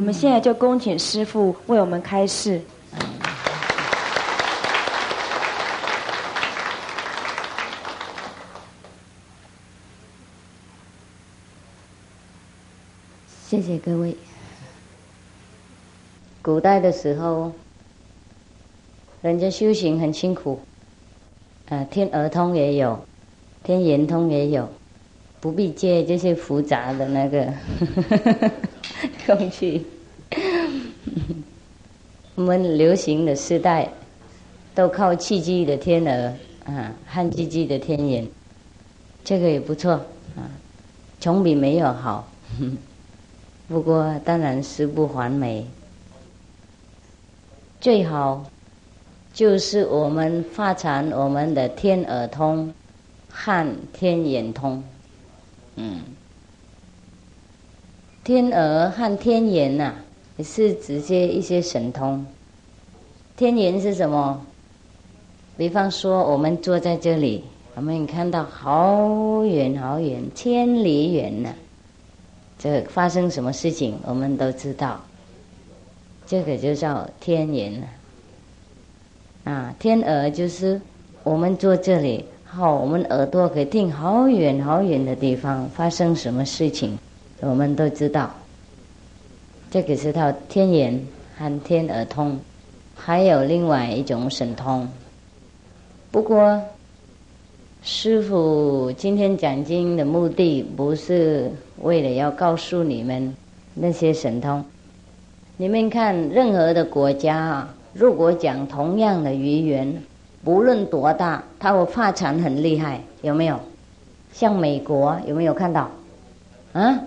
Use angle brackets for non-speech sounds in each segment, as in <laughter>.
我们现在就恭请师父为我们开示。谢谢各位。古代的时候，人家修行很辛苦，呃，天耳通也有，天眼通也有，不必借这些复杂的那个工具。<laughs> 我们流行的时代，都靠气机的天鹅啊，汉气机的天眼，这个也不错啊，总比没有好。<laughs> 不过，当然是不完美。最好就是我们发展我们的天耳通和天眼通。嗯，天耳和天眼呐，也是直接一些神通。天眼是什么？比方说，我们坐在这里，我们看到好远好远，千里远呢。这发生什么事情，我们都知道。这个就叫天眼了。啊，天耳就是我们坐这里，好，我们耳朵可以听好远好远的地方发生什么事情，我们都知道。这个是叫天眼和天耳通，还有另外一种神通。不过。师傅今天讲经的目的，不是为了要告诉你们那些神通。你们看，任何的国家啊，如果讲同样的语言，不论多大，它会发展很厉害，有没有？像美国有没有看到？啊，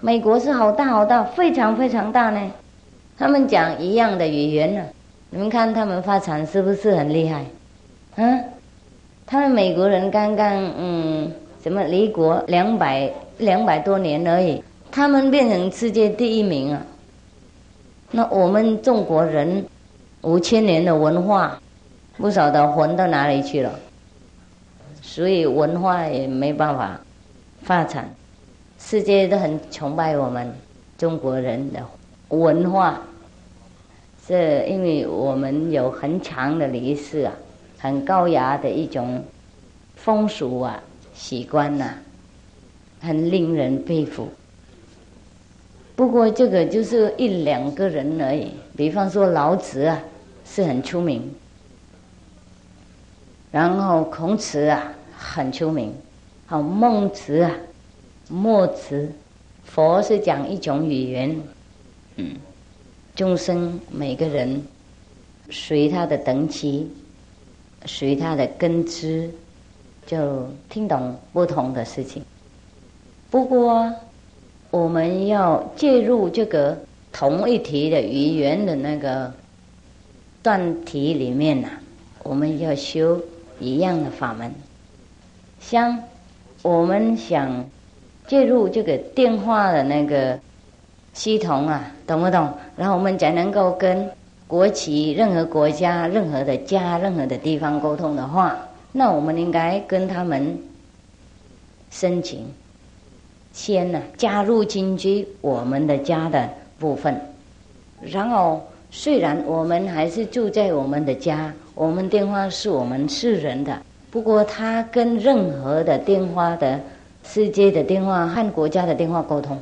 美国是好大好大，非常非常大呢。他们讲一样的语言呢，你们看他们发展是不是很厉害？嗯。他们美国人刚刚嗯，什么离国两百两百多年而已，他们变成世界第一名啊。那我们中国人五千年的文化，不晓得混到哪里去了，所以文化也没办法发展。世界都很崇拜我们中国人的文化，是因为我们有很强的历史啊。很高雅的一种风俗啊，习惯呐，很令人佩服。不过这个就是一两个人而已。比方说老子啊，是很出名；然后孔子啊，很出名；好孟子啊，墨子，佛是讲一种语言，嗯，众生每个人随他的等级。随他的根知，就听懂不同的事情。不过，我们要介入这个同一题的语言的那个断题里面呢，我们要修一样的法门。像我们想介入这个电话的那个系统啊，懂不懂？然后我们才能够跟。国旗，任何国家、任何的家、任何的地方沟通的话，那我们应该跟他们申请，先呢加入进去我们的家的部分。然后，虽然我们还是住在我们的家，我们电话是我们是人的，不过他跟任何的电话的世界的电话和国家的电话沟通，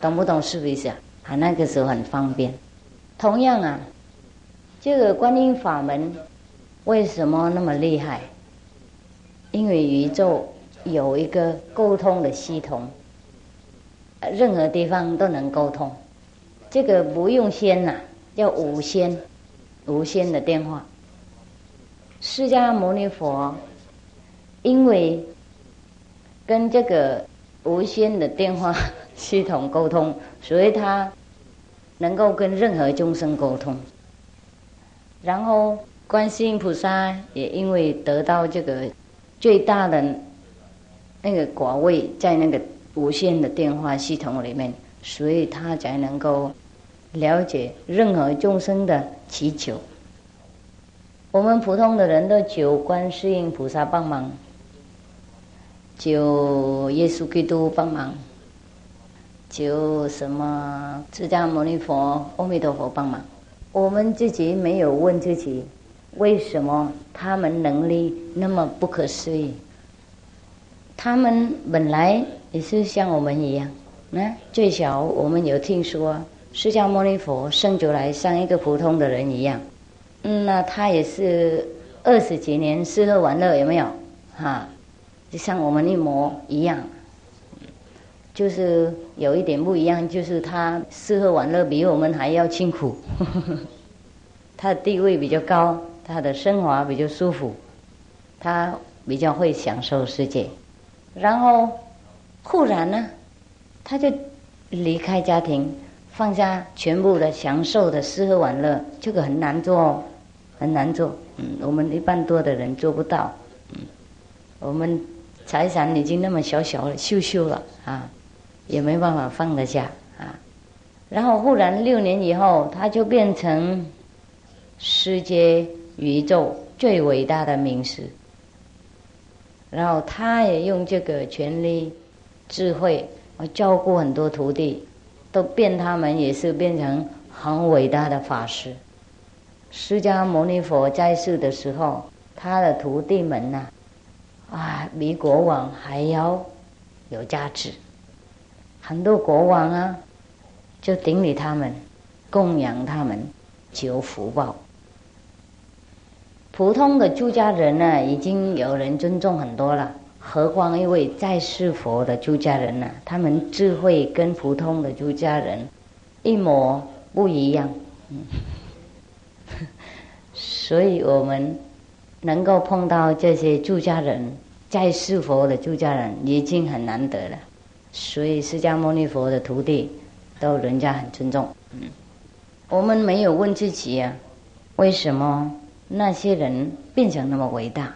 懂不懂？是不是？啊？啊，那个时候很方便。同样啊。这个观音法门为什么那么厉害？因为宇宙有一个沟通的系统，任何地方都能沟通。这个不用仙呐，叫无仙，无仙的。电话。释迦牟尼佛因为跟这个无线的电话 <laughs> 系统沟通，所以他能够跟任何众生沟通。然后，观世音菩萨也因为得到这个最大的那个果位，在那个无线的电话系统里面，所以他才能够了解任何众生的祈求。我们普通的人都求观世音菩萨帮忙，求耶稣基督帮忙，求什么释迦牟尼佛、阿弥陀佛帮忙。我们自己没有问自己，为什么他们能力那么不可思议？他们本来也是像我们一样，那最小我们有听说释迦牟尼佛生出来像一个普通的人一样，嗯，那他也是二十几年吃喝玩乐有没有？哈，就像我们一模一样。就是有一点不一样，就是他吃喝玩乐比我们还要辛苦，<laughs> 他的地位比较高，他的生活比较舒服，他比较会享受世界。然后忽然呢，他就离开家庭，放下全部的享受的吃喝玩乐，这个很难做，哦很难做。嗯，我们一般多的人做不到。嗯，我们财产已经那么小小了，秀秀了啊。也没办法放得下啊！然后忽然六年以后，他就变成世界宇宙最伟大的名师。然后他也用这个权力、智慧，我照顾很多徒弟，都变他们也是变成很伟大的法师。释迦牟尼佛在世的时候，他的徒弟们呐，啊比国王还要有价值。很多国王啊，就顶礼他们，供养他们，求福报。普通的出家人呢，已经有人尊重很多了，何况一位在世佛的出家人呢？他们智慧跟普通的出家人一模不一样。<laughs> 所以我们能够碰到这些住家人，在世佛的住家人，已经很难得了。所以释迦牟尼佛的徒弟，都人家很尊重。嗯，我们没有问自己啊，为什么那些人变成那么伟大？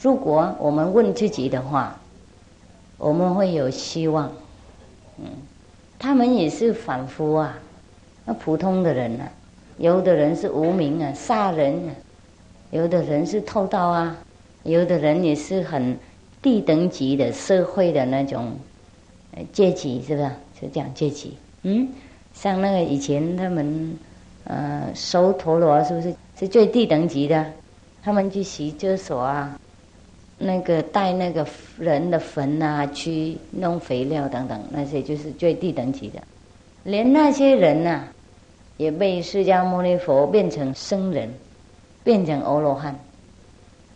如果我们问自己的话，我们会有希望。嗯，他们也是凡夫啊，那普通的人啊，有的人是无名啊，杀人啊；有的人是偷盗啊；有的人也是很低等级的社会的那种。阶级是不是？就讲阶级。嗯，像那个以前他们，呃，收陀螺是不是是最低等级的？他们去洗厕所啊，那个带那个人的坟啊，去弄肥料等等，那些就是最低等级的。连那些人呐，也被释迦牟尼佛变成僧人，变成阿罗汉，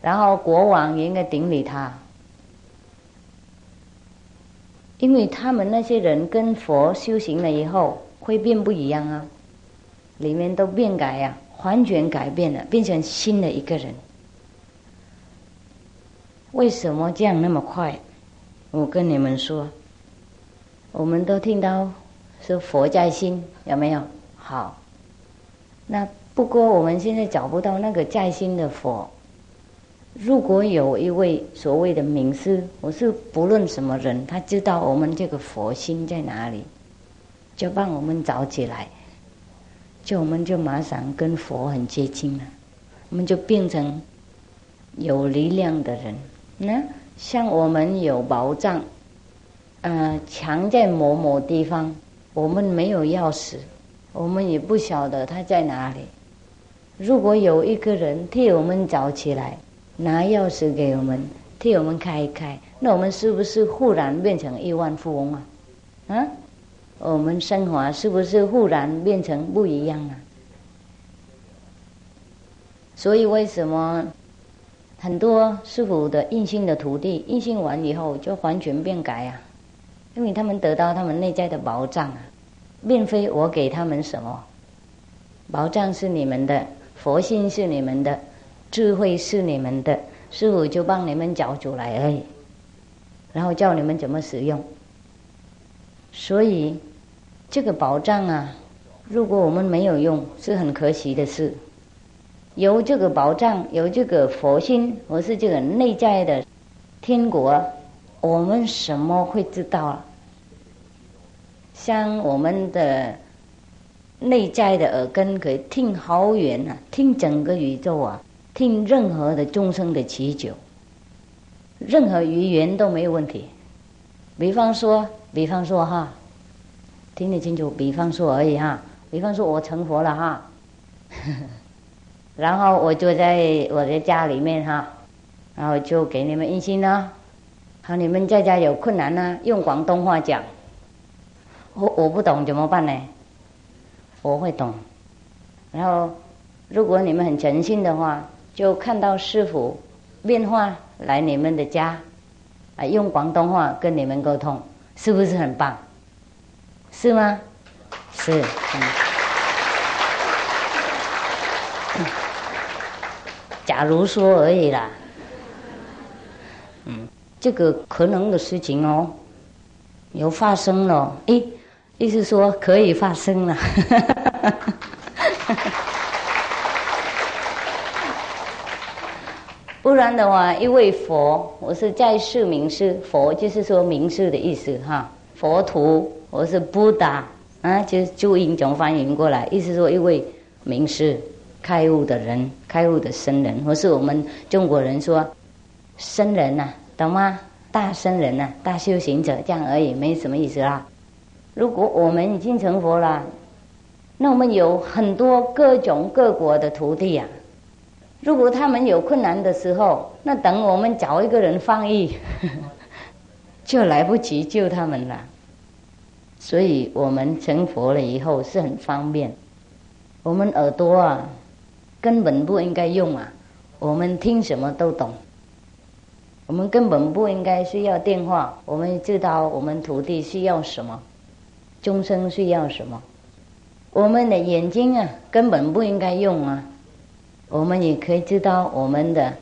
然后国王也应该顶礼他。因为他们那些人跟佛修行了以后会变不一样啊，里面都变改呀，完全改变了，变成新的一个人。为什么这样那么快？我跟你们说，我们都听到说佛在心，有没有？好，那不过我们现在找不到那个在心的佛。如果有一位所谓的名师，我是不论什么人，他知道我们这个佛心在哪里，就帮我们找起来，就我们就马上跟佛很接近了，我们就变成有力量的人。那像我们有宝藏，呃，藏在某某地方，我们没有钥匙，我们也不晓得它在哪里。如果有一个人替我们找起来。拿钥匙给我们，替我们开一开，那我们是不是忽然变成亿万富翁啊？啊，我们生活是不是忽然变成不一样啊？所以为什么很多师傅的印信的徒弟印信完以后就完全变改啊？因为他们得到他们内在的保障啊，并非我给他们什么，保障是你们的，佛心是你们的。智慧是你们的，师傅就帮你们找出来而已，然后教你们怎么使用。所以这个保障啊，如果我们没有用，是很可惜的事。有这个保障，有这个佛心，或是这个内在的天国，我们什么会知道啊？像我们的内在的耳根，可以听好远啊，听整个宇宙啊。听任何的众生的祈求，任何语言都没有问题。比方说，比方说哈，听得清楚？比方说而已哈，比方说我成佛了哈，<laughs> 然后我就在我的家里面哈，然后就给你们印心呢。好，你们在家有困难呢，用广东话讲。我我不懂怎么办呢？我会懂。然后，如果你们很诚信的话，就看到师傅变化来你们的家，啊，用广东话跟你们沟通，是不是很棒？是吗？是。<coughs> 假如说而已啦。嗯。这个可能的事情哦，有发生了，诶，意思说可以发生了，<laughs> 不然的话，一位佛，我是在世名师，佛就是说名师的意思哈，佛徒，我是布达啊，就是注音怎么翻译过来，意思说一位名师，开悟的人，开悟的僧人，或是我们中国人说僧人呐。懂吗？大圣人呐，大修行者这样而已，没什么意思啦。如果我们已经成佛了，那我们有很多各种各国的徒弟啊。如果他们有困难的时候，那等我们找一个人翻译，<laughs> 就来不及救他们了。所以我们成佛了以后是很方便。我们耳朵啊，根本不应该用啊，我们听什么都懂。我们根本不应该需要电话，我们知道我们徒弟需要什么，终生需要什么。我们的眼睛啊，根本不应该用啊。我们也可以知道我们的，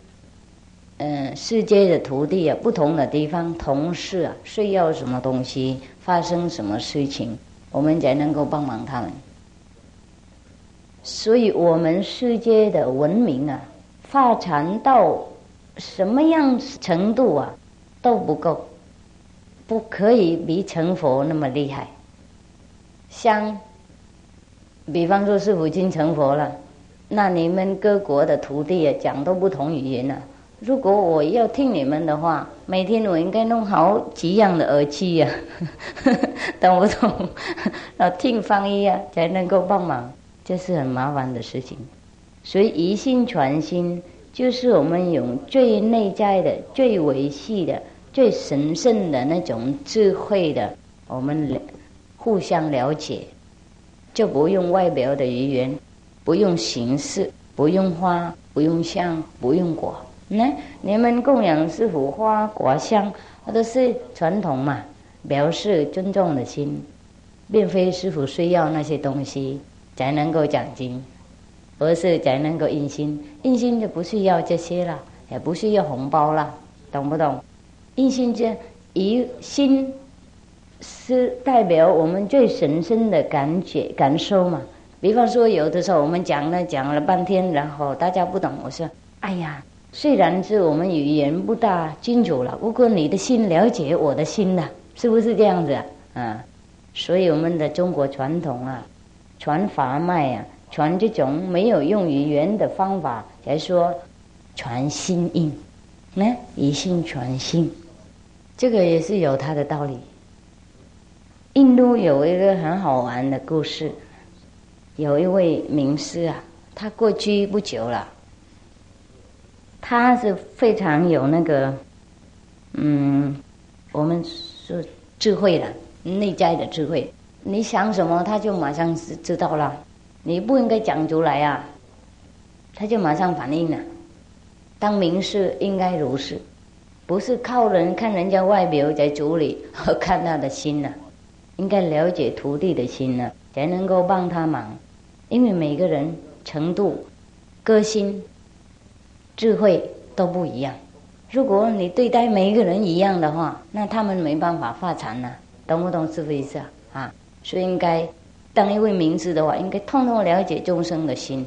嗯，世界的土地啊，不同的地方同事啊，需要什么东西，发生什么事情，我们才能够帮忙他们。所以，我们世界的文明啊，发展到。什么样程度啊都不够，不可以比成佛那么厉害。像，比方说师父已经成佛了，那你们各国的徒弟也讲都不同语言了。如果我要听你们的话，每天我应该弄好几样的耳机呀，<laughs> 懂不懂？要听翻译啊，才能够帮忙，这是很麻烦的事情。所以一心传心。就是我们用最内在的、最维系的、最神圣的那种智慧的，我们互相了解，就不用外表的语言，不用形式，不用花，不用香，不用果。那你们供养师傅花果香，那都是传统嘛，表示尊重的心，并非师傅需要那些东西才能够讲经。而是才能够印心，印心就不需要这些了，也不需要红包了，懂不懂？印心这一心是代表我们最神圣的感觉感受嘛。比方说，有的时候我们讲了讲了半天，然后大家不懂，我说：“哎呀，虽然是我们语言不大清楚了，不过你的心了解我的心呐，是不是这样子啊？”，所以我们的中国传统啊，传法脉啊。传这种没有用语言的方法来说，传心印，呢，一心传心，这个也是有它的道理。印度有一个很好玩的故事，有一位名师啊，他过去不久了，他是非常有那个，嗯，我们说智慧的内在的智慧，你想什么，他就马上是知道了。你不应该讲出来啊，他就马上反应了。当名士应该如是，不是靠人看人家外表在处理，和 <laughs> 看他的心呢，应该了解徒弟的心呢，才能够帮他忙。因为每个人程度、个性、智慧都不一样。如果你对待每一个人一样的话，那他们没办法发展呢，懂不懂是不是啊？啊，所以应该。当一位名师的话，应该通通了解众生的心，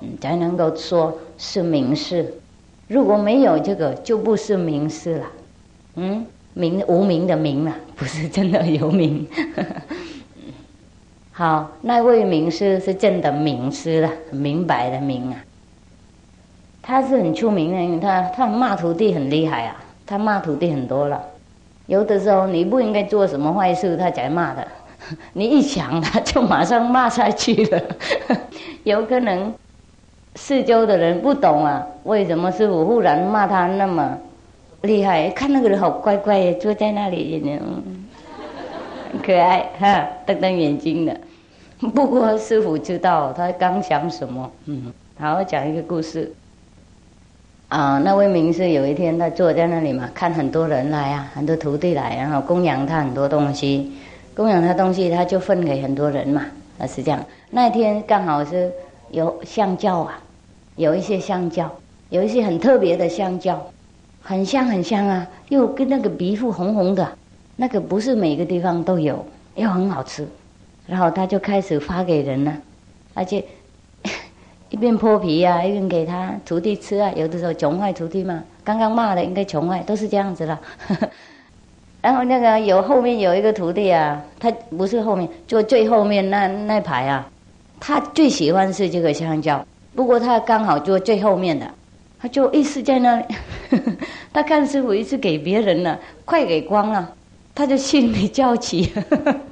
嗯，才能够说是名师。如果没有这个，就不是名师了。嗯，名无名的名了，<laughs> 不是真的有名。<laughs> 好，那位名师是真的名师了，明白的明啊。他是很出名的，他他骂徒弟很厉害啊，他骂徒弟很多了。有的时候你不应该做什么坏事，他才骂的。<laughs> 你一想，他就马上骂下去了。有可能四周的人不懂啊，为什么师傅忽然骂他那么厉害？看那个人好乖乖，坐在那里，很可爱哈，瞪瞪眼睛的。不过师傅知道他刚想什么，嗯，好讲一个故事。啊，那位名师有一天他坐在那里嘛，看很多人来啊，很多徒弟来，然后供养他很多东西，供养他东西他就分给很多人嘛，啊是这样。那天刚好是有香蕉啊，有一些香蕉，有一些很特别的香蕉，很香很香啊，又跟那个皮肤红红的，那个不是每个地方都有，又很好吃。然后他就开始发给人了，而且一边剥皮啊，一边给他徒弟吃啊。有的时候穷坏徒弟嘛，刚刚骂的应该穷坏，都是这样子了。<laughs> 然后那个有后面有一个徒弟啊，他不是后面，就最后面那那排啊，他最喜欢是这个香蕉，不过他刚好坐最后面的，他就一直在那里，<laughs> 他看师傅一直给别人了，快给光了，他就心里焦急。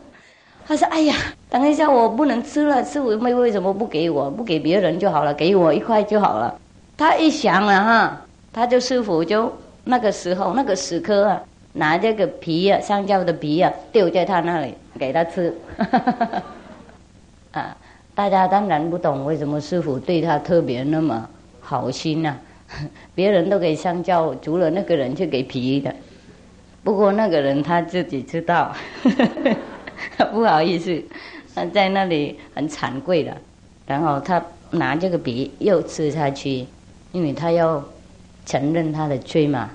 <laughs> 他说：“哎呀，等一下，我不能吃了。师傅为为什么不给我？不给别人就好了，给我一块就好了。”他一想了哈，他就师傅就那个时候那个时刻啊，拿这个皮啊，香蕉的皮啊，丢在他那里给他吃。<laughs> 啊，大家当然不懂为什么师傅对他特别那么好心呐。<laughs> 别人都给香蕉，除了那个人就给皮的。不过那个人他自己知道。<laughs> 不好意思，他在那里很惭愧的，然后他拿这个笔又吃下去，因为他要承认他的罪嘛，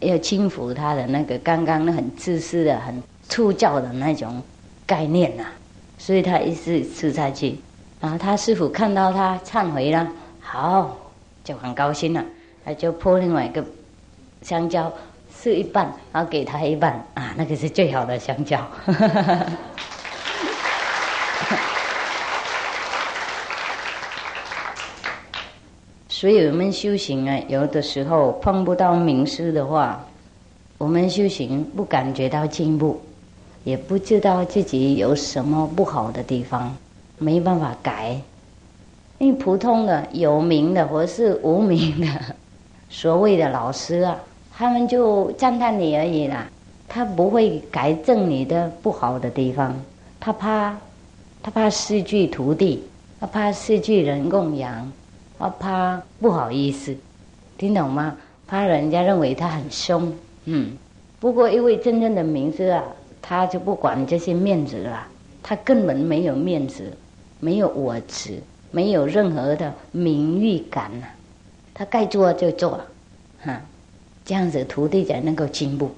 要轻抚他的那个刚刚那很自私的、很粗糙的那种概念呐，所以他一直吃下去。然后他师傅看到他忏悔了，好，就很高兴了，他就泼另外一个香蕉。是一半，然后给他一半啊，那个是最好的香蕉。<laughs> 所以我们修行啊，有的时候碰不到名师的话，我们修行不感觉到进步，也不知道自己有什么不好的地方，没办法改。因为普通的有名的或是无名的 <laughs> 所谓的老师啊。他们就赞叹你而已啦，他不会改正你的不好的地方，他怕，他怕失去徒弟，他怕失去人供养，他怕不好意思，听懂吗？怕人家认为他很凶，嗯。不过一位真正的名师啊，他就不管这些面子了，他根本没有面子，没有我执，没有任何的名誉感呐，他该做就做，哈。这样子，徒弟才能够进步。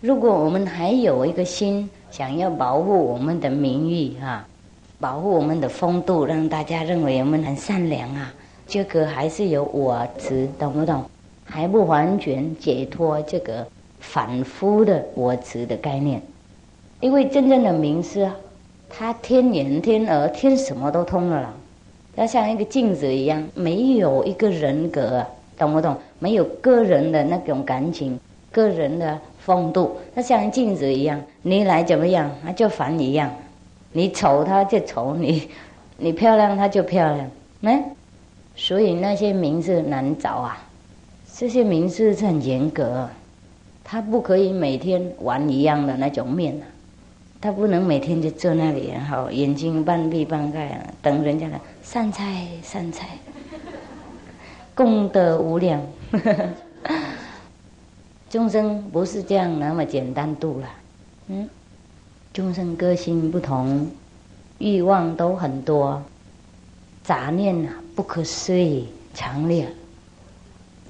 如果我们还有一个心，想要保护我们的名誉啊，保护我们的风度，让大家认为我们很善良啊，这个还是有我执，懂不懂？还不完全解脱这个反复的我执的概念。因为真正的名师，他天眼、天耳、天什么都通了，要像一个镜子一样，没有一个人格。懂不懂？没有个人的那种感情，个人的风度，它像镜子一样，你来怎么样，它就烦你一样。你丑，它就丑；你 <laughs> 你漂亮，它就漂亮。哎，所以那些名字难找啊。这些名字是很严格，他不可以每天玩一样的那种面啊，他不能每天就坐那里，然后眼睛半闭半盖啊，等人家来上菜上菜。功德无量，<laughs> 众生不是这样那么简单度了。嗯，众生个性不同，欲望都很多，杂念啊不可思议强烈，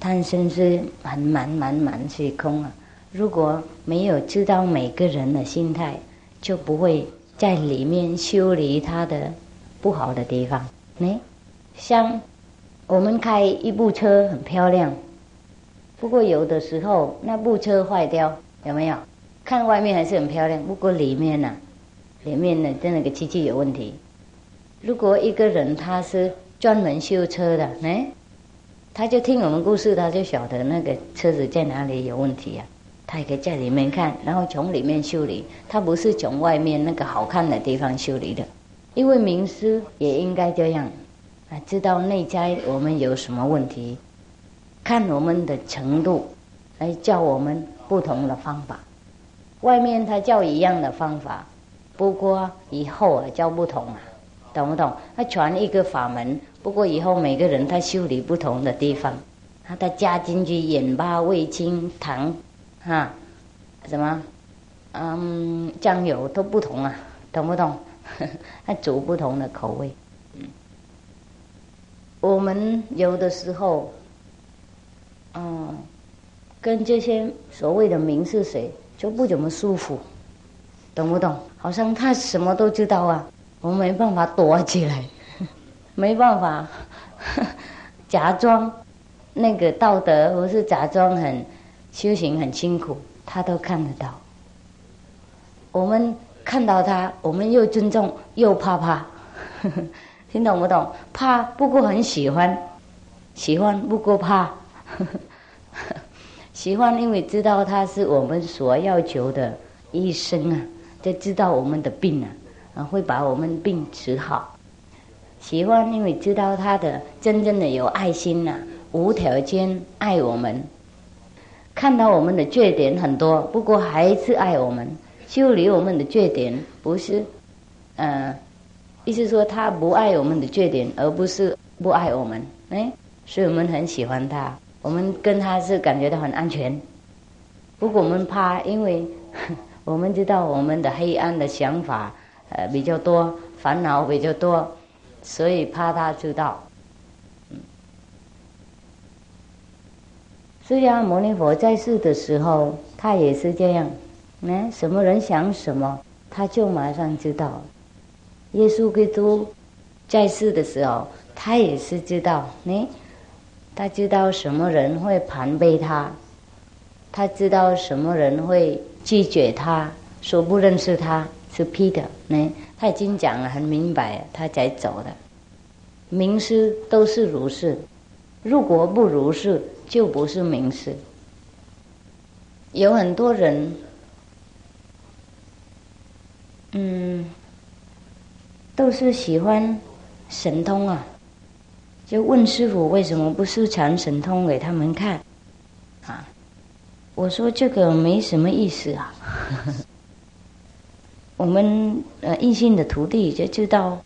贪嗔是很满满满是空啊。如果没有知道每个人的心态，就不会在里面修理他的不好的地方。你像。我们开一部车很漂亮，不过有的时候那部车坏掉，有没有？看外面还是很漂亮，不过里面呢，里面呢，真那个机器有问题。如果一个人他是专门修车的，哎，他就听我们故事，他就晓得那个车子在哪里有问题呀。他也可以在里面看，然后从里面修理。他不是从外面那个好看的地方修理的，因为名师也应该这样啊，知道内在我们有什么问题，看我们的程度，来教我们不同的方法。外面他教一样的方法，不过以后啊教不同啊，懂不懂？他传一个法门，不过以后每个人他修理不同的地方，他他加进去盐巴、味精、糖。啊，什么？嗯，酱油都不同啊，懂不懂？<laughs> 他煮不同的口味。我们有的时候，嗯，跟这些所谓的名是谁就不怎么舒服，懂不懂？好像他什么都知道啊，我们没办法躲起来，<laughs> 没办法 <laughs> 假装那个道德，或是假装很。修行很辛苦，他都看得到。我们看到他，我们又尊重又怕怕，<laughs> 听懂不懂？怕不过很喜欢，喜欢不过怕，<laughs> 喜欢因为知道他是我们所要求的医生啊，就知道我们的病啊，啊会把我们病治好。喜欢因为知道他的真正的有爱心呐，无条件爱我们。看到我们的缺点很多，不过还是爱我们，修理我们的缺点，不是，嗯，意思说他不爱我们的缺点，而不是不爱我们，哎，所以我们很喜欢他，我们跟他是感觉到很安全。不过我们怕，因为 <laughs> 我们知道我们的黑暗的想法，呃，比较多，烦恼比较多，所以怕他知道。释迦牟尼佛在世的时候，他也是这样，嗯，什么人想什么，他就马上知道。耶稣基督在世的时候，他也是知道，呢，他知道什么人会盘背他，他知道什么人会拒绝他，说不认识他是批的，呢，他已经讲了很明白，他才走的。名师都是如是，如果不如是。就不是名师。有很多人，嗯，都是喜欢神通啊，就问师傅为什么不是传神通给他们看啊？我说这个没什么意思啊。<laughs> 我们呃异性的徒弟就知道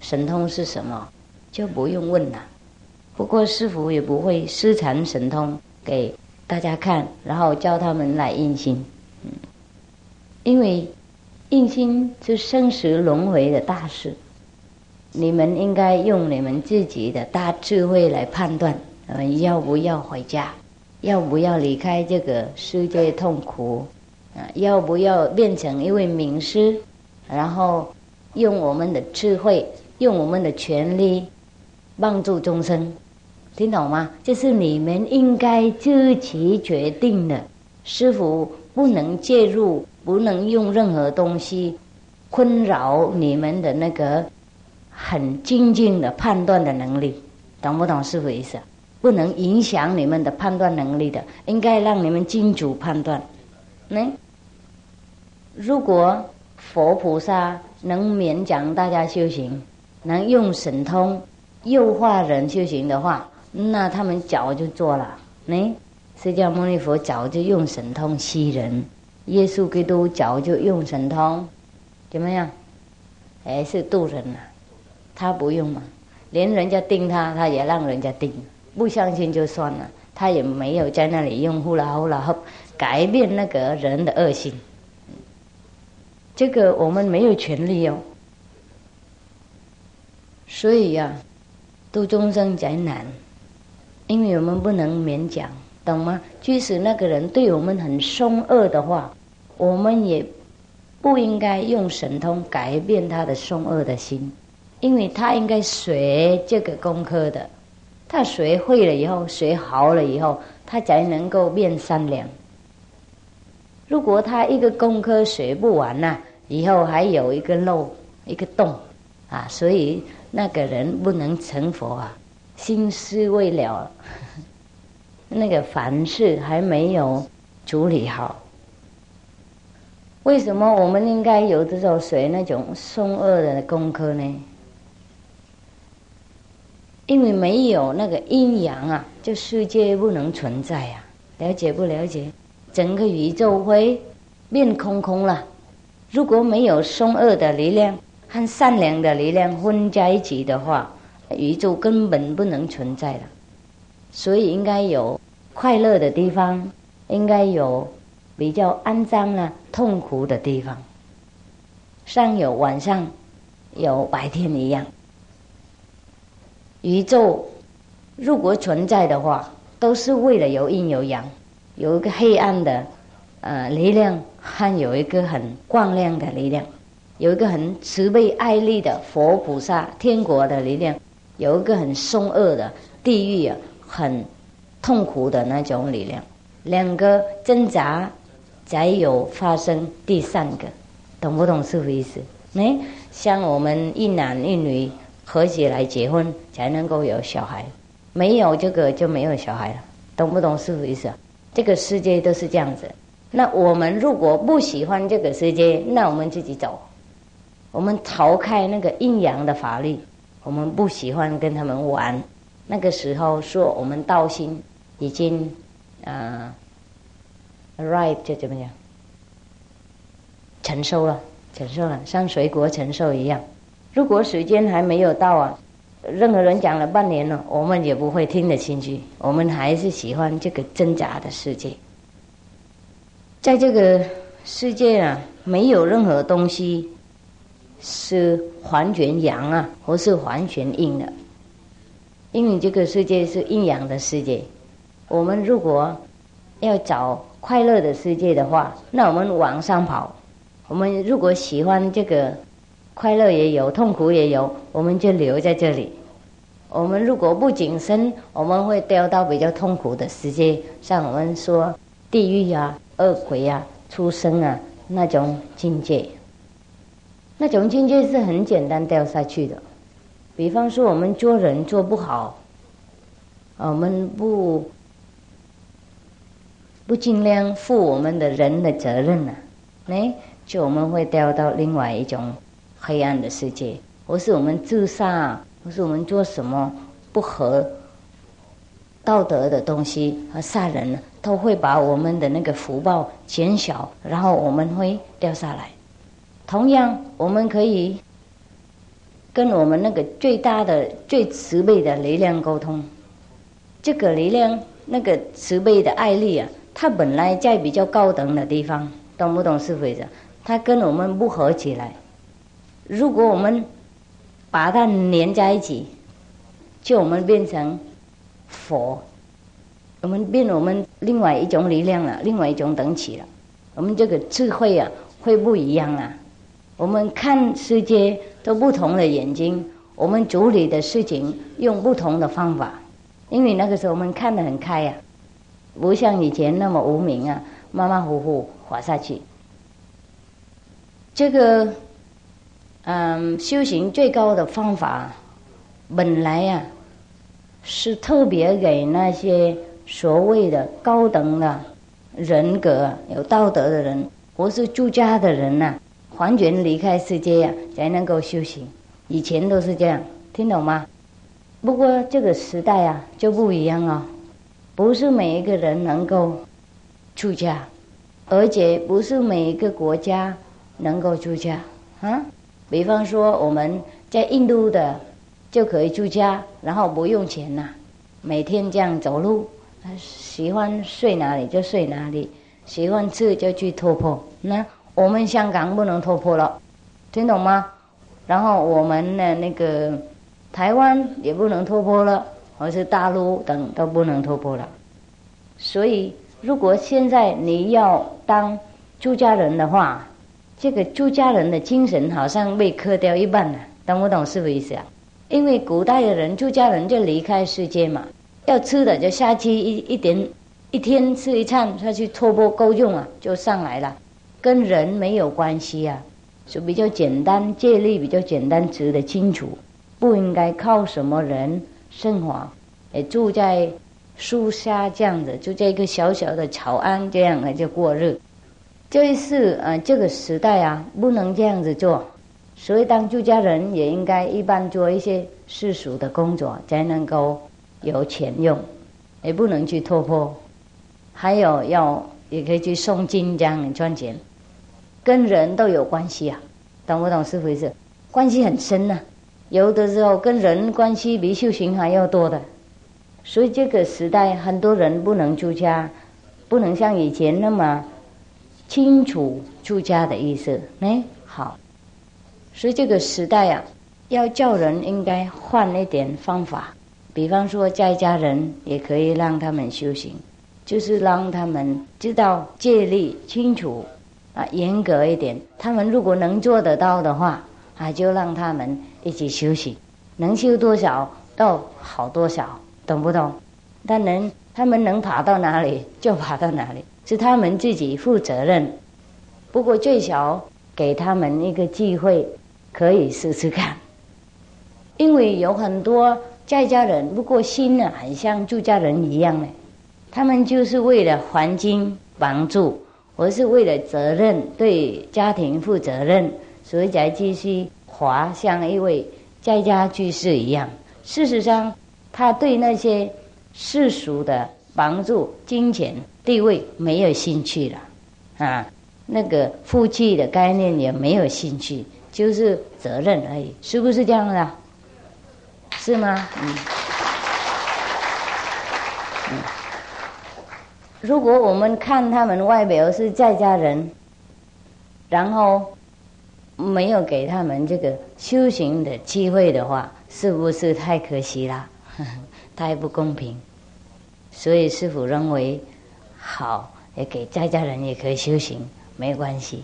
神通是什么，就不用问了。不过师傅也不会私传神通给大家看，然后教他们来印心，嗯，因为印心是生死轮回的大事，你们应该用你们自己的大智慧来判断，呃，要不要回家，要不要离开这个世界痛苦，啊，要不要变成一位名师，然后用我们的智慧，用我们的权利帮助众生。听懂吗？这是你们应该自己决定的，师傅不能介入，不能用任何东西困扰你们的那个很精进的判断的能力，懂不懂？师傅意思？不能影响你们的判断能力的，应该让你们精主判断。那如果佛菩萨能勉强大家修行，能用神通诱化人修行的话。那他们早就做了，呢，释迦牟尼佛早就用神通吸人，耶稣基督早就用神通，怎么样？还是渡人了，他不用嘛，连人家定他，他也让人家定，不相信就算了，他也没有在那里用呼啦呼啦改变那个人的恶性，这个我们没有权利哦，所以呀，度众生才难。因为我们不能勉强，懂吗？即使那个人对我们很凶恶的话，我们也不应该用神通改变他的凶恶的心，因为他应该学这个功课的。他学会了以后，学好了以后，他才能够变善良。如果他一个功课学不完呐，以后还有一个漏，一个洞啊，所以那个人不能成佛啊。心思未了，那个凡事还没有处理好。为什么我们应该有的时候学那种松恶的功课呢？因为没有那个阴阳啊，这世界不能存在啊！了解不了解？整个宇宙会变空空了。如果没有松恶的力量和善良的力量混在一起的话，宇宙根本不能存在了。所以应该有快乐的地方，应该有比较肮脏啊、痛苦的地方。上有晚上，有白天一样。宇宙如果存在的话，都是为了有阴有阳，有一个黑暗的呃力量，和有一个很光亮的力量，有一个很慈悲爱力的佛菩萨天国的力量，有一个很凶恶的地狱啊，很痛苦的那种力量，两个挣扎才有发生第三个，懂不懂师傅意思？哎，像我们一男一女。和谐来结婚才能够有小孩，没有这个就没有小孩了，懂不懂师傅意思？这个世界都是这样子。那我们如果不喜欢这个世界，那我们自己走，我们逃开那个阴阳的法律，我们不喜欢跟他们玩。那个时候说我们道心已经啊，right 就怎么样，承受了，承受了，像水果承受一样。如果时间还没有到啊，任何人讲了半年了，我们也不会听得进去。我们还是喜欢这个挣扎的世界。在这个世界啊，没有任何东西是完全阳啊，或是完全阴的，因为这个世界是阴阳的世界。我们如果要找快乐的世界的话，那我们往上跑。我们如果喜欢这个。快乐也有，痛苦也有，我们就留在这里。我们如果不谨慎，我们会掉到比较痛苦的世界，像我们说地狱啊、恶鬼啊、出生啊那种境界。那种境界是很简单掉下去的。比方说，我们做人做不好，我们不不尽量负我们的人的责任呢，哎，就我们会掉到另外一种。黑暗的世界，或是我们自杀，或是我们做什么不合道德的东西和杀人，都会把我们的那个福报减小，然后我们会掉下来。同样，我们可以跟我们那个最大的、最慈悲的力量沟通。这个力量，那个慈悲的爱力啊，它本来在比较高等的地方，懂不懂？是非者，它跟我们不合起来。如果我们把它连在一起，就我们变成佛，我们变我们另外一种力量了，另外一种等级了。我们这个智慧啊，会不一样啊。我们看世界都不同的眼睛，我们处理的事情用不同的方法。因为那个时候我们看得很开呀，不像以前那么无名啊，马马虎虎滑下去。这个。嗯，修行最高的方法，本来呀，是特别给那些所谓的高等的人格、有道德的人，或是出家的人呐，完全离开世界呀，才能够修行。以前都是这样，听懂吗？不过这个时代啊，就不一样啊，不是每一个人能够出家，而且不是每一个国家能够出家啊。比方说，我们在印度的就可以出家，然后不用钱呐，每天这样走路，喜欢睡哪里就睡哪里，喜欢吃就去突破。那我们香港不能突破了，听懂吗？然后我们的那个台湾也不能突破了，或是大陆等都不能突破了。所以，如果现在你要当出家人的话，这个出家人的精神好像被磕掉一半了，懂不懂是不是意思啊？因为古代的人出家人就离开世界嘛，要吃的就下去一一点，一天吃一餐下去托钵够用啊，就上来了，跟人没有关系啊，是比较简单，借力比较简单，指得清楚，不应该靠什么人生活，也住在树下这样子，就在一个小小的草庵这样来就过日。就是呃，这个时代啊，不能这样子做。所以当出家人也应该一般做一些世俗的工作，才能够有钱用，也不能去突破。还有要也可以去诵经这样赚钱，跟人都有关系啊，懂不懂？师傅意思？关系很深呐，有的时候跟人关系比修行还要多的。所以这个时代很多人不能出家，不能像以前那么。清楚出家的意思，哎，好。所以这个时代啊，要叫人应该换一点方法。比方说，在家人也可以让他们修行，就是让他们知道戒律清楚啊，严格一点。他们如果能做得到的话，啊，就让他们一起休息，能修多少到好多少，懂不懂？但能他们能爬到哪里就爬到哪里。是他们自己负责任，不过最少给他们一个机会，可以试试看。因为有很多在家人，不过心呢很像住家人一样呢，他们就是为了环境帮助，我是为了责任对家庭负责任，所以才继续活像一位在家居士一样。事实上，他对那些世俗的帮助、金钱。地位没有兴趣了，啊，那个夫妻的概念也没有兴趣，就是责任而已，是不是这样的？是吗？嗯。如果我们看他们外表是在家人，然后没有给他们这个修行的机会的话，是不是太可惜了？<laughs> 太不公平。所以师傅认为。好，也给在家人也可以修行，没关系。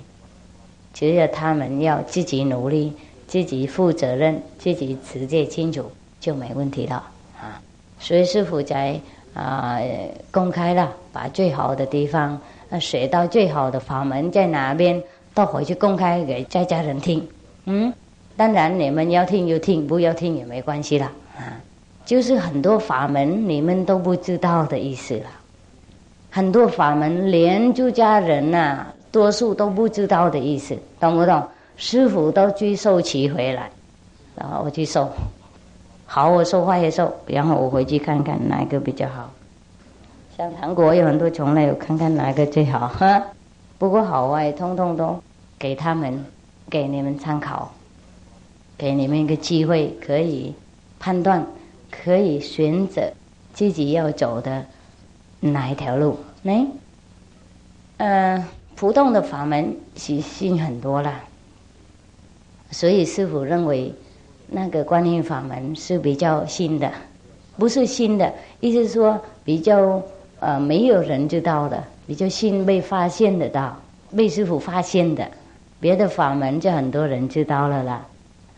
只要他们要自己努力，自己负责任，自己直接清楚，就没问题了啊。所以师傅在啊公开了，把最好的地方，那学到最好的法门在哪边，都回去公开给在家人听。嗯，当然你们要听就听，不要听也没关系了啊。就是很多法门你们都不知道的意思了。很多法门连出家人呐，多数都不知道的意思，懂不懂？师傅都去受齐回来，然后我去受，好我受坏也受，然后我回去看看哪一个比较好。像韩国有很多种类，我看看哪一个最好哈。不过好坏通通都给他们，给你们参考，给你们一个机会，可以判断，可以选择自己要走的。哪一条路？呢？呃，普通的法门其新很多了，所以师傅认为那个观音法门是比较新的，不是新的，意思说比较呃没有人知道的，比较新被发现得到，被师傅发现的，别的法门就很多人知道了啦，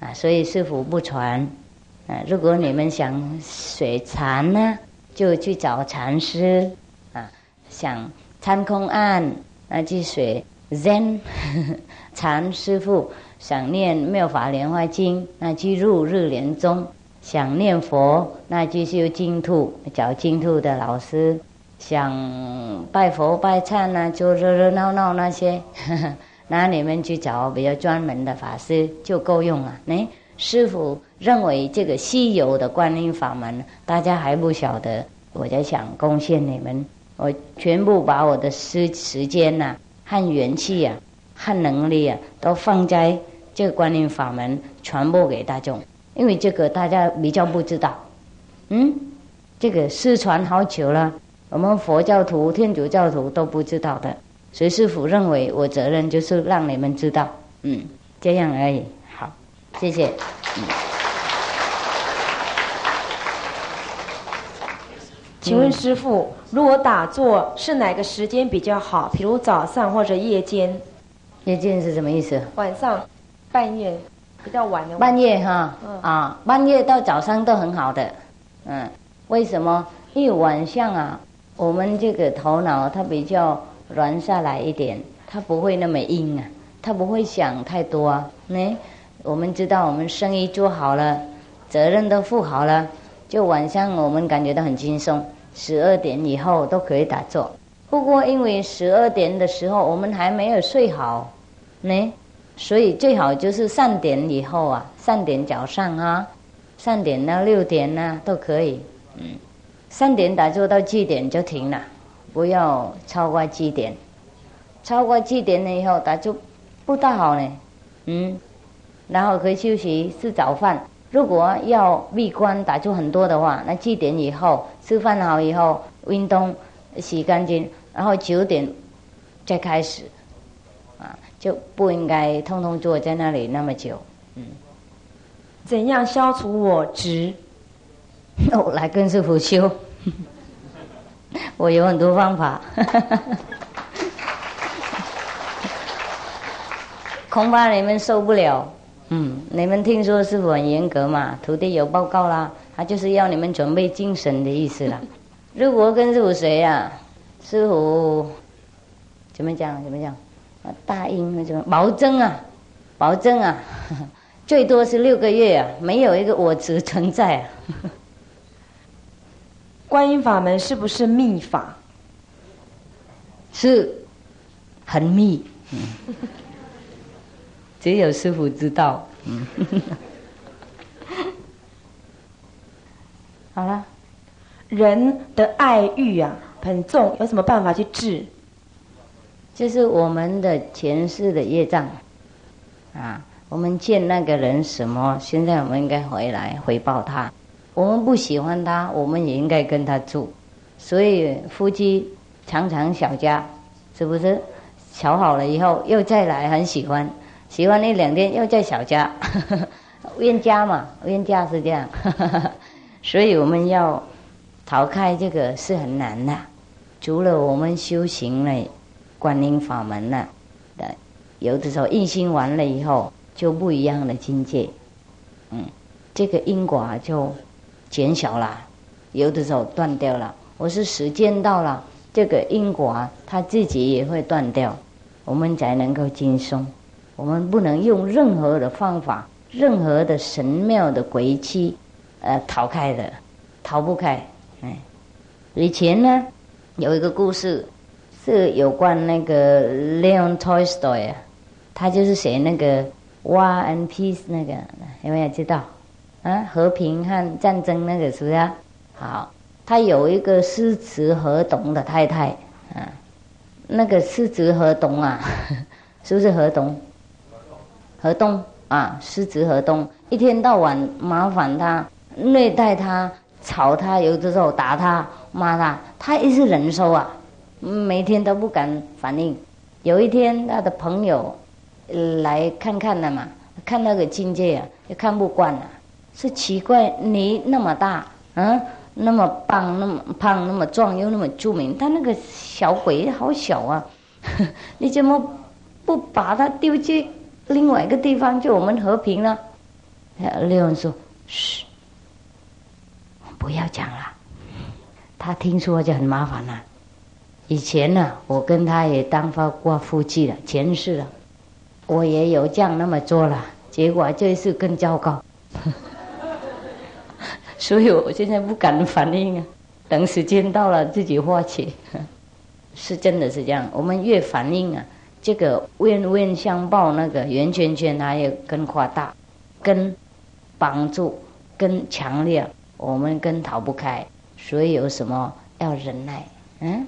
啊，所以师傅不传，啊，如果你们想学禅呢？就去找禅师啊，想参空案，那去学 Zen <laughs> 禅师傅；想念妙法莲花经，那去入日莲宗；想念佛，那就修净土，找净土的老师；想拜佛拜忏呢，就热热闹闹那些，<laughs> 那你们去找比较专门的法师就够用了。哎，师傅。认为这个西游的观音法门，大家还不晓得。我在想贡献你们，我全部把我的时时间呐、和元气啊、和能力啊，都放在这个观音法门传播给大众。因为这个大家比较不知道，嗯，这个失传好久了，我们佛教徒、天主教徒都不知道的。所以师傅认为我责任就是让你们知道，嗯，这样而已。好，谢谢。嗯。请问师傅，如果打坐是哪个时间比较好？比如早上或者夜间？夜间是什么意思？晚上、半夜，比较晚的。半夜哈，啊，半夜到早上都很好的。嗯，为什么？因为晚上啊，我们这个头脑它比较软下来一点，它不会那么硬啊，它不会想太多啊。呢，我们知道我们生意做好了，责任都负好了。就晚上我们感觉到很轻松，十二点以后都可以打坐。不过因为十二点的时候我们还没有睡好，呢，所以最好就是三点以后啊，三点早上啊，三点到六点呢都可以。嗯，三点打坐到七点就停了，不要超过七点。超过七点了以后打坐不大好呢。嗯，然后可以休息吃早饭。如果要闭关打坐很多的话，那七点以后吃饭好以后运动洗干净，然后九点再开始，啊，就不应该通通坐在那里那么久。嗯，怎样消除我执？<laughs> 我来跟师傅修，<laughs> 我有很多方法。<laughs> 恐怕你们受不了。嗯，你们听说师傅很严格嘛？徒弟有报告啦，他就是要你们准备精神的意思啦。如果跟师傅谁呀？师傅怎么讲？怎么讲？答应那种毛针啊，毛针啊，<laughs> 最多是六个月啊，没有一个我执存在啊。<laughs> 观音法门是不是密法？是，很密。只有师傅知道。嗯，<laughs> 好了，人的爱欲啊很重，有什么办法去治？就是我们的前世的业障啊，我们欠那个人什么，现在我们应该回来回报他。我们不喜欢他，我们也应该跟他住。所以夫妻常常小家，是不是？瞧好了以后又再来，很喜欢。喜欢那两天又在小家，<laughs> 冤家嘛，冤家是这样，<laughs> 所以我们要逃开这个是很难的。除了我们修行了观音法门了，的有的时候印心完了以后就不一样的境界，嗯，这个因果啊就减小了，有的时候断掉了。我是时间到了，这个因果啊它自己也会断掉，我们才能够轻松。我们不能用任何的方法、任何的神妙的鬼气，呃，逃开的，逃不开。哎，以前呢，有一个故事，是有关那个 Leon Tolstoy 啊，他就是写那个《War and Peace》那个，有没有知道？啊，和平和战争那个是不是啊？好，他有一个诗词河东的太太，啊，那个诗词河东啊，<laughs> 是不是河东？河东啊，诗词河东，一天到晚麻烦他，虐待他，吵他，有的时候打他，骂他，他一直忍受啊，每天都不敢反应。有一天，他的朋友来看看了嘛，看那个境界啊，也看不惯了，是奇怪，你那么大，嗯，那么棒，那么胖，那么壮，又那么著名，他那个小鬼好小啊，<laughs> 你怎么不把他丢去？另外一个地方就我们和平了。六人说：“嘘，不要讲了，他听说就很麻烦了。以前呢，我跟他也当发过夫妻了，前世了，我也有这样那么做了，结果这一次更糟糕。<laughs> 所以我现在不敢反应啊，等时间到了自己化解。<laughs> 是真的是这样，我们越反应啊。”这个冤冤相报，那个圆圈圈它也更夸大，更帮助，更强烈，我们更逃不开。所以有什么要忍耐？嗯。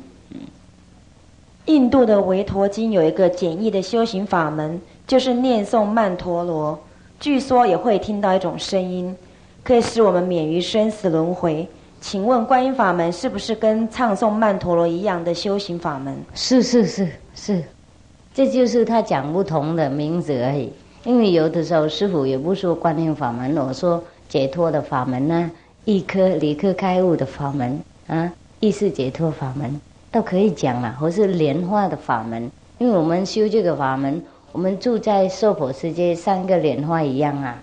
印度的维陀经有一个简易的修行法门，就是念诵曼陀罗，据说也会听到一种声音，可以使我们免于生死轮回。请问观音法门是不是跟唱诵曼陀罗一样的修行法门？是是是是。这就是他讲不同的名字而已，因为有的时候师傅也不说观念法门，我说解脱的法门呢，一颗离颗开悟的法门啊，意识解脱法门都可以讲了，或是莲花的法门，因为我们修这个法门，我们住在娑婆世界，像个莲花一样啊，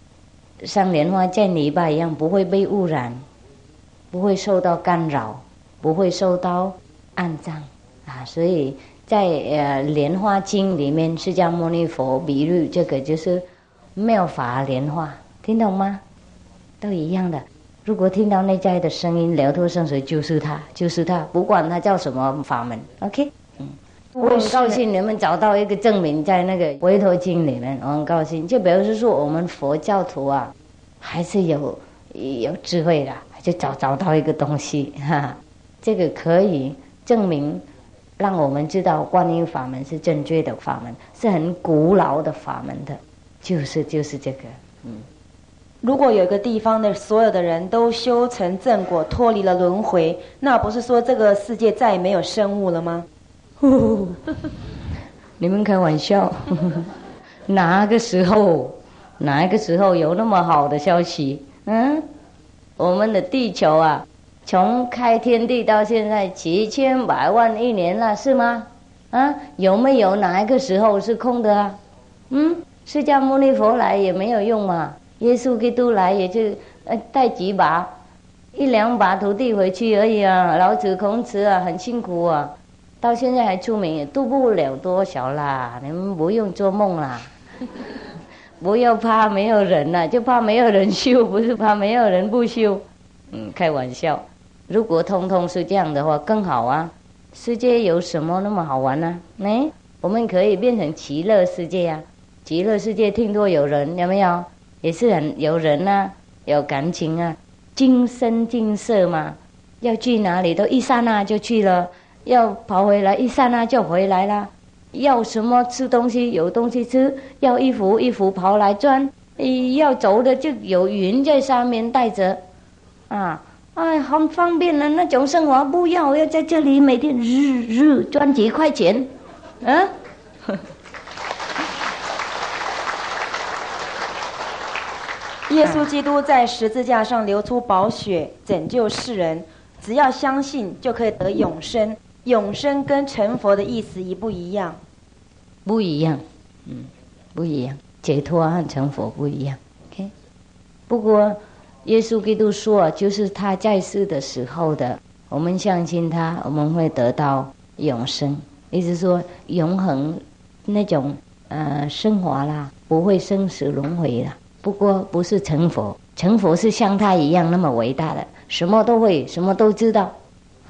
像莲花见泥巴一样，不会被污染，不会受到干扰，不会受到暗障啊，所以。在呃《莲花经》里面，释迦牟尼佛比喻这个就是妙法莲花，听懂吗？都一样的，如果听到内在的声音，了脱生死就是他，就是他，不管他叫什么法门。OK，嗯，我很高兴你们找到一个证明，在那个《维陀经》里面，我很高兴。就表示说，我们佛教徒啊，还是有有智慧的，就找找到一个东西，哈，这个可以证明，让我们知道观音法门是正确的法门，是很古老的法门的，就是就是这个，嗯。如果有一个地方的所有的人都修成正果，脱离了轮回，那不是说这个世界再也没有生物了吗？你们开玩笑？<laughs> 哪个时候？哪一个时候有那么好的消息？嗯，我们的地球啊，从开天地到现在几千百万亿年了，是吗？啊，有没有哪一个时候是空的啊？嗯，释迦牟尼佛来也没有用嘛。耶稣基督来也就呃带几把，一两把徒弟回去而已啊。老子、孔子啊很辛苦啊，到现在还出名，也渡不了多少啦。你们不用做梦啦，<laughs> 不要怕没有人呐，就怕没有人修，不是怕没有人不修。嗯，开玩笑。如果通通是这样的话，更好啊。世界有什么那么好玩呢？哎，我们可以变成极乐世界呀。极乐世界听说有人有没有？也是很有人呐，有感情啊，今生今世嘛，要去哪里都一刹那就去了，要跑回来一刹那就回来了，要什么吃东西有东西吃，要衣服衣服跑来穿，要走的就有云在上面带着，啊，哎，很方便的那种生活，不要要在这里每天日日赚几块钱，啊。耶稣基督在十字架上流出宝血，拯救世人。只要相信，就可以得永生。永生跟成佛的意思一不一样？不一样，嗯，不一样。解脱和成佛不一样。OK。不过，耶稣基督说，就是他在世的时候的，我们相信他，我们会得到永生。意思说，永恒那种呃升华啦，不会生死轮回了。不过不是成佛，成佛是像他一样那么伟大的，什么都会，什么都知道，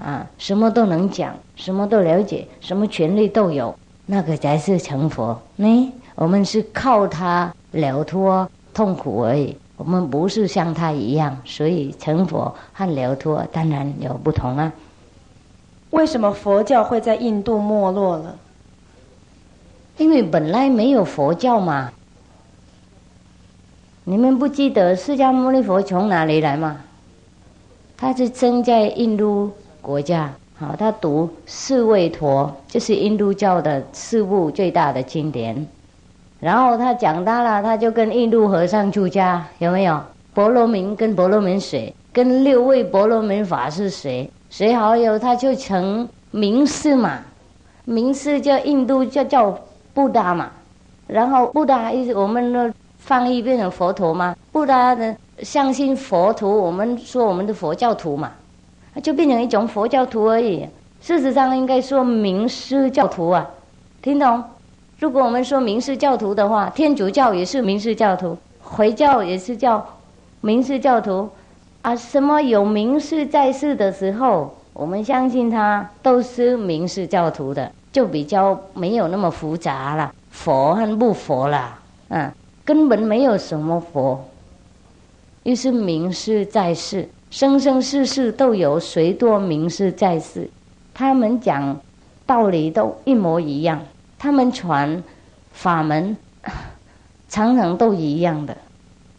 啊，什么都能讲，什么都了解，什么权利都有，那个才是成佛。呢，我们是靠他了脱痛苦而已，我们不是像他一样，所以成佛和了脱当然有不同啊。为什么佛教会在印度没落了？因为本来没有佛教嘛。你们不记得释迦牟尼佛从哪里来吗？他是生在印度国家，好，他读四位陀，就是印度教的四部最大的经典。然后他长大了，他就跟印度和尚出家，有没有？婆罗门跟婆罗门水，跟六位婆罗门法师谁谁好友，他就成名士嘛。名士叫印度叫叫布达嘛，然后布达意思我们的。翻译变成佛陀吗？不然呢？相信佛徒，我们说我们的佛教徒嘛，就变成一种佛教徒而已。事实上，应该说名师教徒啊，听懂？如果我们说名师教徒的话，天主教也是名师教徒，回教也是叫名师教徒啊。什么有名师在世的时候，我们相信他都是名师教徒的，就比较没有那么复杂了，佛和不佛了，嗯。根本没有什么佛，又是名士在世，生生世世都有谁多名士在世，他们讲道理都一模一样，他们传法门 <coughs> 常常都一样的，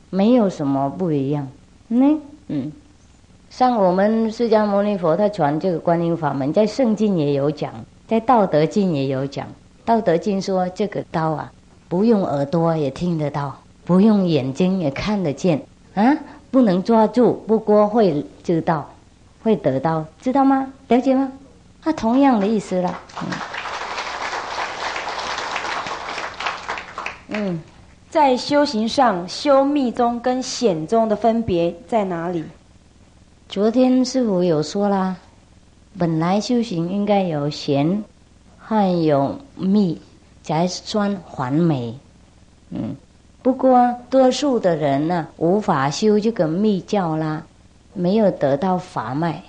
没有什么不一样。呢，嗯，像我们释迦牟尼佛他传这个观音法门，在圣经也有讲，在道德经也有讲，道德经说这个刀啊。不用耳朵也听得到，不用眼睛也看得见，啊，不能抓住，不过会知道，会得到，知道吗？了解吗？啊，同样的意思了。嗯，在修行上，修密宗跟显宗的分别在哪里？昨天师傅有说啦，本来修行应该有显，还有密。才算完美，嗯，不过多数的人呢，无法修这个密教啦，没有得到法脉，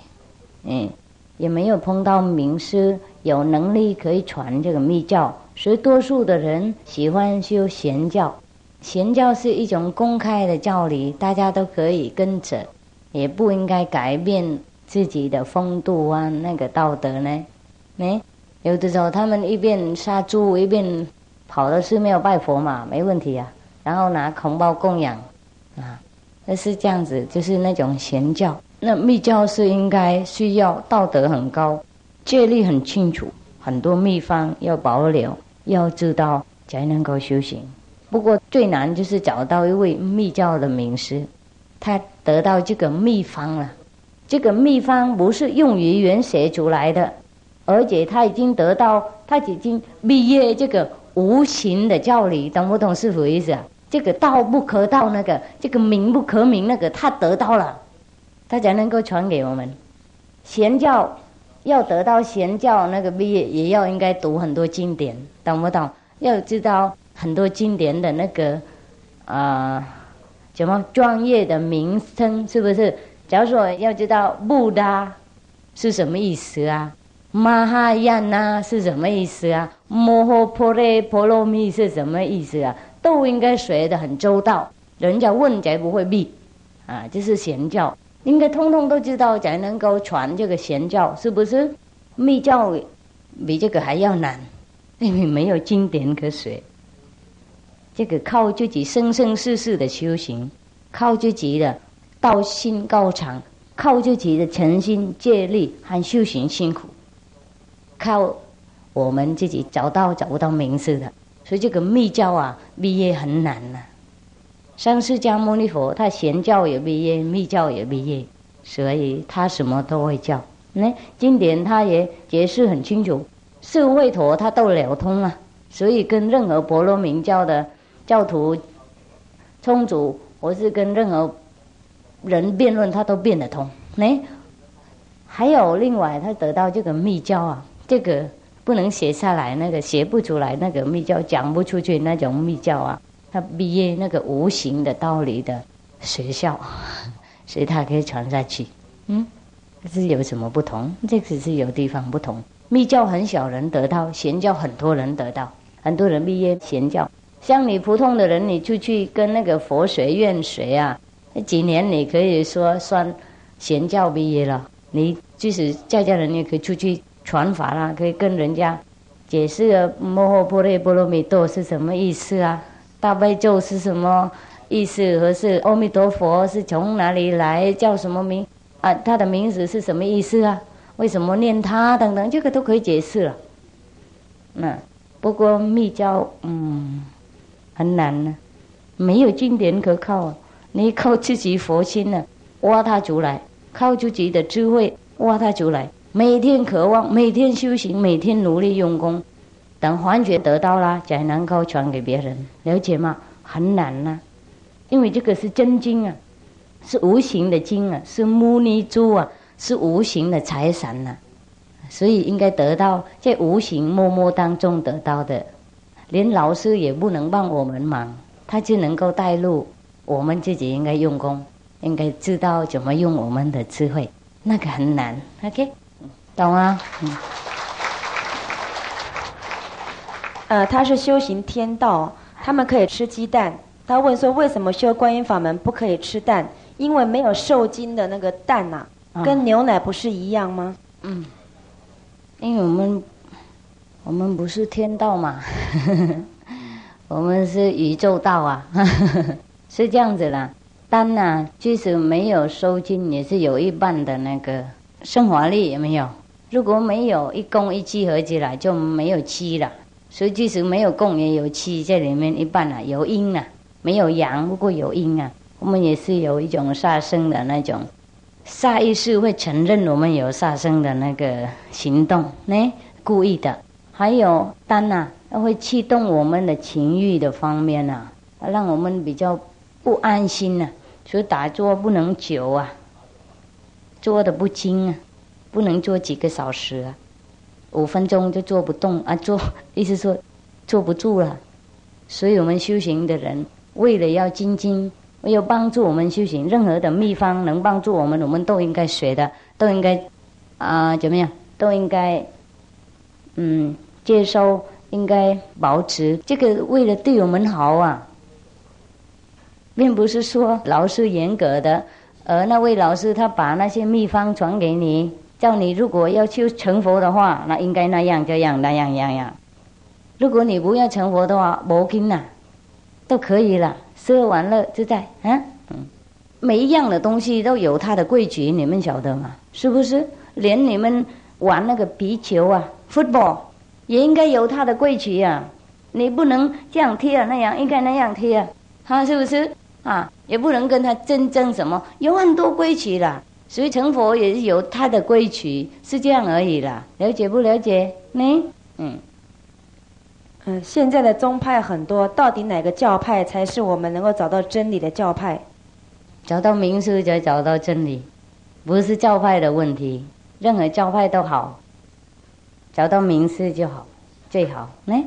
嗯，也没有碰到名师有能力可以传这个密教，所以多数的人喜欢修贤教。贤教是一种公开的教理，大家都可以跟着，也不应该改变自己的风度啊，那个道德呢？没有的时候，他们一边杀猪一边跑到寺庙拜佛嘛，没问题啊。然后拿红包供养啊，那是这样子，就是那种贤教。那密教是应该需要道德很高，戒律很清楚，很多秘方要保留，要知道才能够修行。不过最难就是找到一位密教的名师，他得到这个秘方了。这个秘方不是用语言写出来的，而且他已经得到，他已经毕业这个无形的教理，懂不懂是什么意思啊？这个道不可道，那个这个名不可名，那个他得到了，他才能够传给我们。贤教要得到贤教那个毕业，也要应该读很多经典，懂不懂？要知道。很多经典的那个啊，什么专业的名称是不是？假如说要知道布达是什么意思啊，玛哈亚那是什么意思啊，摩诃婆雷婆罗蜜是什么意思啊，都应该学的很周到。人家问才不会避啊，就是贤教，应该通通都知道才能够传这个贤教，是不是？密教比这个还要难，因为没有经典可学。这个靠自己生生世世的修行，靠自己的道心高长，靠自己的诚心借力和修行辛苦，靠我们自己找到找不到名字的，所以这个密教啊毕业很难呐。像释迦牟尼佛，他贤教也毕业，密教也毕业，所以他什么都会教。那经典他也解释很清楚，四会陀他都了通啊，所以跟任何婆罗门教的。教徒充足，我是跟任何人辩论，他都辩得通。哎，还有另外，他得到这个密教啊，这个不能写下来，那个写不出来，那个密教讲不出去那种密教啊。他毕业那个无形的道理的学校，<laughs> 所以他可以传下去。嗯，是有什么不同？这只是有地方不同。密教很少人得到，贤教很多人得到，很多人毕业贤教。像你普通的人，你出去跟那个佛学院学啊，那几年你可以说算贤教毕业了。你即使在家人，你也可以出去传法啦，可以跟人家解释摩诃婆罗波罗蜜多是什么意思啊？大悲咒是什么意思？和是阿弥陀佛是从哪里来？叫什么名？啊，他的名字是什么意思啊？为什么念他？等等，这个都可以解释了。那不过密教，嗯。很难呢，没有经典可靠啊！你靠自己佛心呢，挖它出来；靠自己的智慧挖它出来。每天渴望，每天修行，每天努力用功，等幻觉得到了，才能够传给别人。了解吗？很难呐，因为这个是真经啊，是无形的经啊，是牟尼珠啊，是无形的财神呐，所以应该得到在无形默默当中得到的。连老师也不能帮我们忙，他就能够带路。我们自己应该用功，应该知道怎么用我们的智慧，那个很难。OK，懂啊？嗯。呃，他是修行天道，他们可以吃鸡蛋。他问说：为什么修观音法门不可以吃蛋？因为没有受精的那个蛋呐，跟牛奶不是一样吗？嗯，因为我们。我们不是天道嘛，<laughs> 我们是宇宙道啊，<laughs> 是这样子啦。丹呐，即使没有收精，也是有一半的那个生活力，有没有？如果没有一公一气合起来，就没有气了。所以即使没有公，也有气在里面一半啊，有阴啊，没有阳，不过有阴啊。我们也是有一种杀生的那种，下意识会承认我们有杀生的那个行动，呢，故意的。还有丹呐，它会启动我们的情欲的方面呐，让我们比较不安心呐。所以打坐不能久啊，坐的不精啊，不能坐几个小时啊，五分钟就坐不动啊，坐 <laughs> 意思说坐不住了。所以我们修行的人，为了要精进，有帮助我们修行，任何的秘方能帮助我们，我们都应该学的，都应该啊怎么样？都应该嗯接收，应该保持。这个为了对我们好啊，并不是说老师严格的，而那位老师他把那些秘方传给你，叫你如果要去成佛的话，那应该那样这样那样样样。如果你不要成佛的话，无经呐，都可以了，吃完了自在啊。嗯，每一样的东西都有它的规矩，你们晓得吗？是不是？连你们玩那个皮球啊，football，也应该有它的规矩啊。你不能这样踢啊，那样应该那样踢啊，啊，是不是？啊，也不能跟他争争什么，有很多规矩啦。所以成佛也是有他的规矩，是这样而已啦。了解不了解？你嗯。嗯，现在的宗派很多，到底哪个教派才是我们能够找到真理的教派？找到名师就找到真理，不是教派的问题，任何教派都好，找到名师就好，最好。来，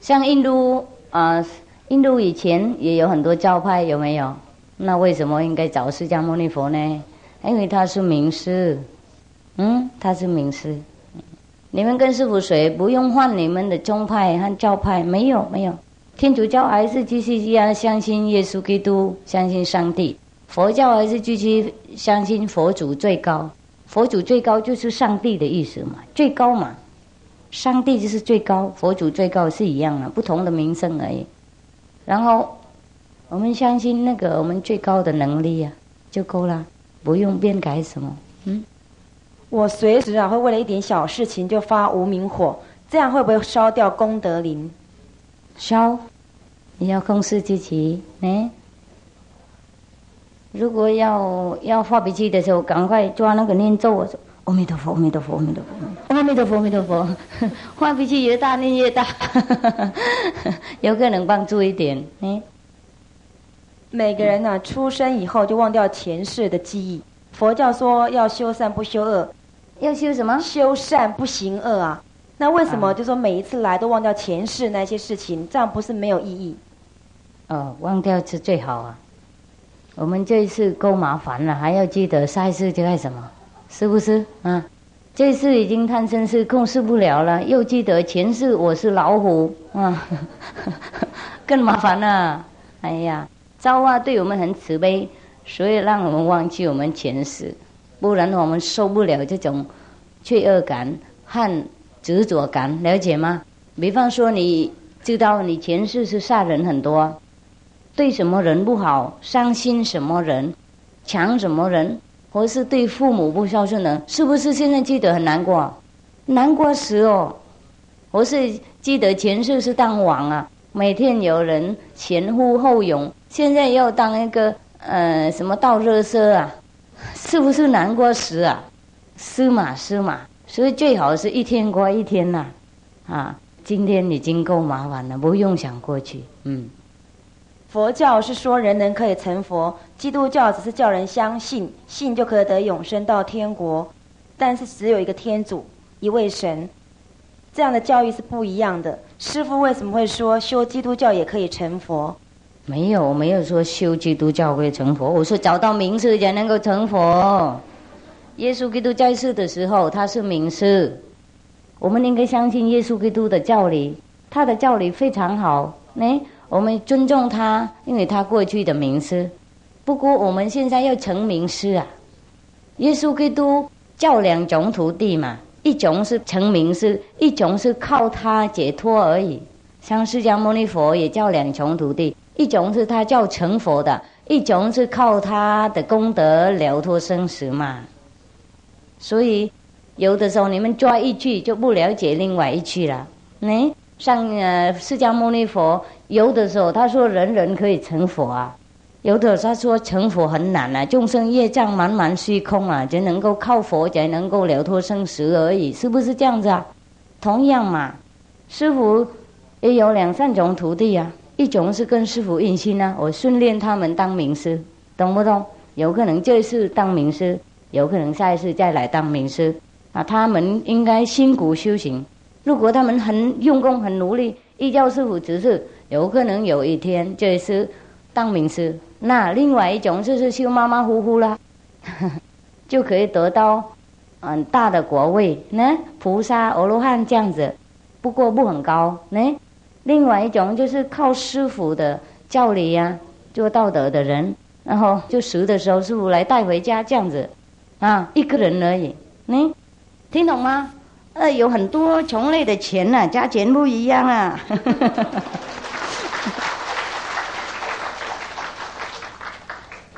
像印度啊，印度以前也有很多教派，有没有？那为什么应该找释迦牟尼佛呢？因为他是名师。嗯，他是名师。你们跟师傅学，不用换你们的宗派和教派，没有没有。天主教还是继续一样相信耶稣基督，相信上帝。佛教还是继续相信佛祖最高。佛祖最高就是上帝的意思嘛，最高嘛。上帝就是最高，佛祖最高是一样的，不同的名声而已。然后我们相信那个我们最高的能力呀，就够了，不用变改什么。嗯。我随时啊会为了一点小事情就发无名火，这样会不会烧掉功德林？烧，你要控制自己。哎，如果要要发脾气的时候，赶快抓那个念咒，阿弥陀佛，阿弥陀佛，阿弥陀佛，阿弥陀佛，阿弥陀佛。发脾气越大，念越大，<laughs> 有可能帮助一点。嗯，每个人呢，出生以后就忘掉前世的记忆。佛教说要修善不修恶。要修什么？修善不行恶啊！那为什么就说每一次来都忘掉前世那些事情？这样不是没有意义？哦，忘掉是最好啊！我们这一次够麻烦了，还要记得下一次就干什么？是不是？啊，这次已经贪嗔痴控制不了了，又记得前世我是老虎啊，<laughs> 更麻烦了！哎呀，造化对我们很慈悲，所以让我们忘记我们前世。不然我们受不了这种罪恶感和执着感，了解吗？比方说，你知道你前世是杀人很多，对什么人不好，伤心什么人，抢什么人，或是对父母不孝顺的，是不是现在记得很难过？难过死哦！或是记得前世是当王啊，每天有人前呼后拥，现在要当一个呃什么倒热车啊？是不是难过死啊？是嘛是嘛，所以最好是一天过一天呐，啊，今天已经够麻烦了，不用想过去。嗯，佛教是说人人可以成佛，基督教只是叫人相信，信就可以得永生到天国，但是只有一个天主，一位神，这样的教育是不一样的。师父为什么会说修基督教也可以成佛？没有，我没有说修基督教会成佛。我说找到名师才能够成佛。耶稣基督在世的时候，他是名师。我们应该相信耶稣基督的教理，他的教理非常好。哎，我们尊重他，因为他过去的名师。不过我们现在要成名师啊。耶稣基督教两种徒弟嘛，一种是成名师，一种是靠他解脱而已。像释迦牟尼佛也叫两重徒弟。一种是他叫成佛的，一种是靠他的功德了脱生死嘛。所以有的时候你们抓一句就不了解另外一句了。哎，像呃释迦牟尼佛，有的时候他说人人可以成佛啊，有的他说成佛很难啊，众生业障满满虚空啊，只能够靠佛才能够了脱生死而已，是不是这样子啊？同样嘛，师傅也有两三种徒弟啊。一种是跟师傅印心呢，我训练他们当名师，懂不懂？有可能这一次当名师，有可能下一次再来当名师。啊，他们应该辛苦修行。如果他们很用功、很努力，一教师傅只是有可能有一天就是当名师，那另外一种就是修马马虎虎啦，<laughs> 就可以得到很大的国位，呢，菩萨、阿罗汉这样子，不过不很高，呢。另外一种就是靠师傅的教理呀，做道德的人，然后就死的时候师傅来带回家这样子，啊，一个人而已，你听懂吗？呃，有很多穷类的钱呐，价钱不一样啊。<laughs>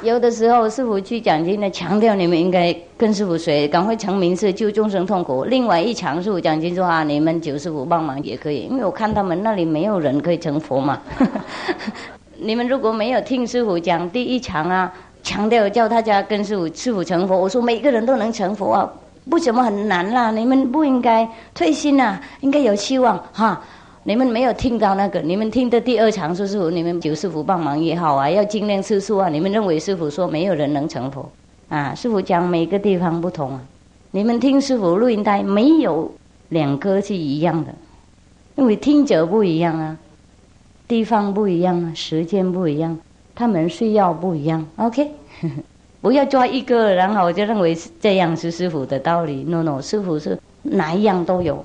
有的时候师傅去讲经呢，强调你们应该跟师傅学，赶快成名是救众生痛苦。另外一场师傅讲经说啊，你们求师傅帮忙也可以，因为我看他们那里没有人可以成佛嘛。<laughs> 你们如果没有听师傅讲第一场啊，强调叫大家跟师傅师傅成佛，我说每个人都能成佛啊，不怎么很难啦，你们不应该退心呐，应该有希望哈。你们没有听到那个，你们听的第二场说师傅，你们求师傅帮忙也好啊，要尽量吃素啊。你们认为师傅说没有人能成佛啊？师傅讲每个地方不同啊。你们听师傅录音带，没有两个是一样的，因为听者不一样啊，地方不一样啊，时间不一样，他们需要不一样。OK，<laughs> 不要抓一个，然后我就认为这样是师傅的道理。No，No，师傅是哪一样都有，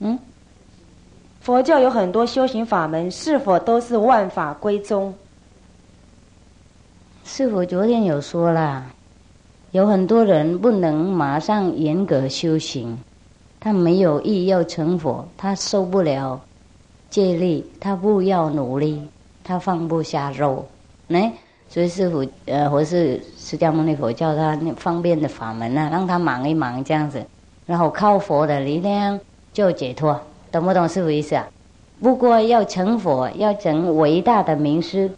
嗯。佛教有很多修行法门，是否都是万法归宗？师傅昨天有说了，有很多人不能马上严格修行，他没有意要成佛，他受不了戒律，他不要努力，他放不下肉，哎，所以师傅呃，或是释迦牟尼佛教他方便的法门啊，让他忙一忙这样子，然后靠佛的力量就解脱。懂不懂师傅意思啊？不过要成佛，要成伟大的名师，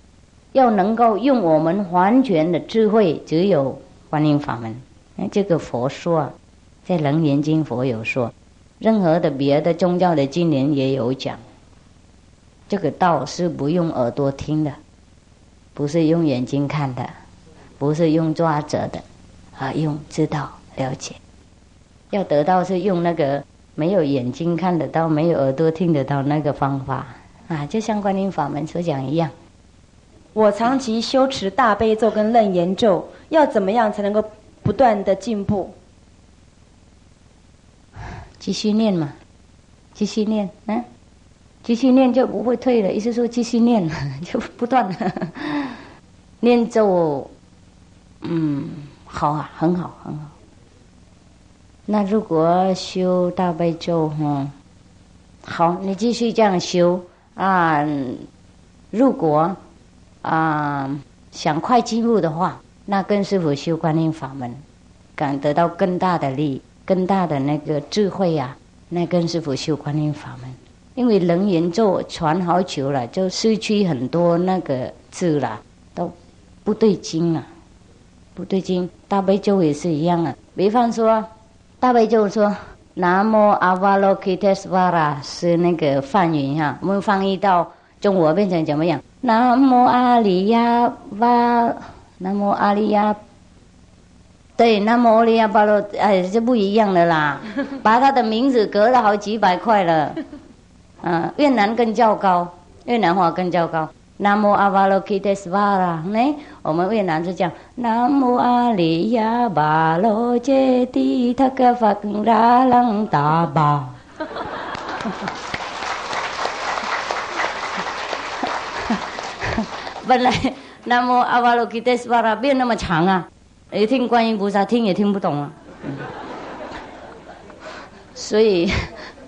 要能够用我们完全的智慧，只有观音法门。哎，这个佛说啊，在《楞严经》佛有说，任何的别的宗教的经典也有讲。这个道是不用耳朵听的，不是用眼睛看的，不是用抓着的，啊，用知道了解。要得到是用那个。没有眼睛看得到，没有耳朵听得到那个方法啊，就像观音法门所讲一样。我长期修持大悲咒跟楞严咒，要怎么样才能够不断的进步？继续念嘛，继续念，嗯，继续念就不会退了。意思说继续念，<laughs> 就不断 <laughs> 念咒，嗯，好啊，很好，很好。那如果修大悲咒，哈，好，你继续这样修啊。如果啊想快进步的话，那跟师傅修观音法门，敢得到更大的利、更大的那个智慧呀。那跟师傅修观音法门，因为楞严咒传好久了，就失去很多那个字了，都不对劲了，不对劲。大悲咒也是一样啊，比方说。大悲咒说“南无阿瓦罗揭谛斯瓦拉”是那个梵语哈，我们翻译到中国变成怎么样？“南无阿里亚瓦”，“南无阿里亚”，对，“南无阿里亚巴罗”哎，就不一样的啦。<laughs> 把他的名字隔了好几百块了，嗯，越南更较高，越南话更较高。南无阿巴罗揭谛斯瓦拉，呢，我们越南是讲南无阿里亚巴罗揭谛他格法更拉朗达巴。<laughs> 本来南无阿巴罗揭谛斯瓦拉没有那么长啊，一听观音菩萨听也听不懂啊。所以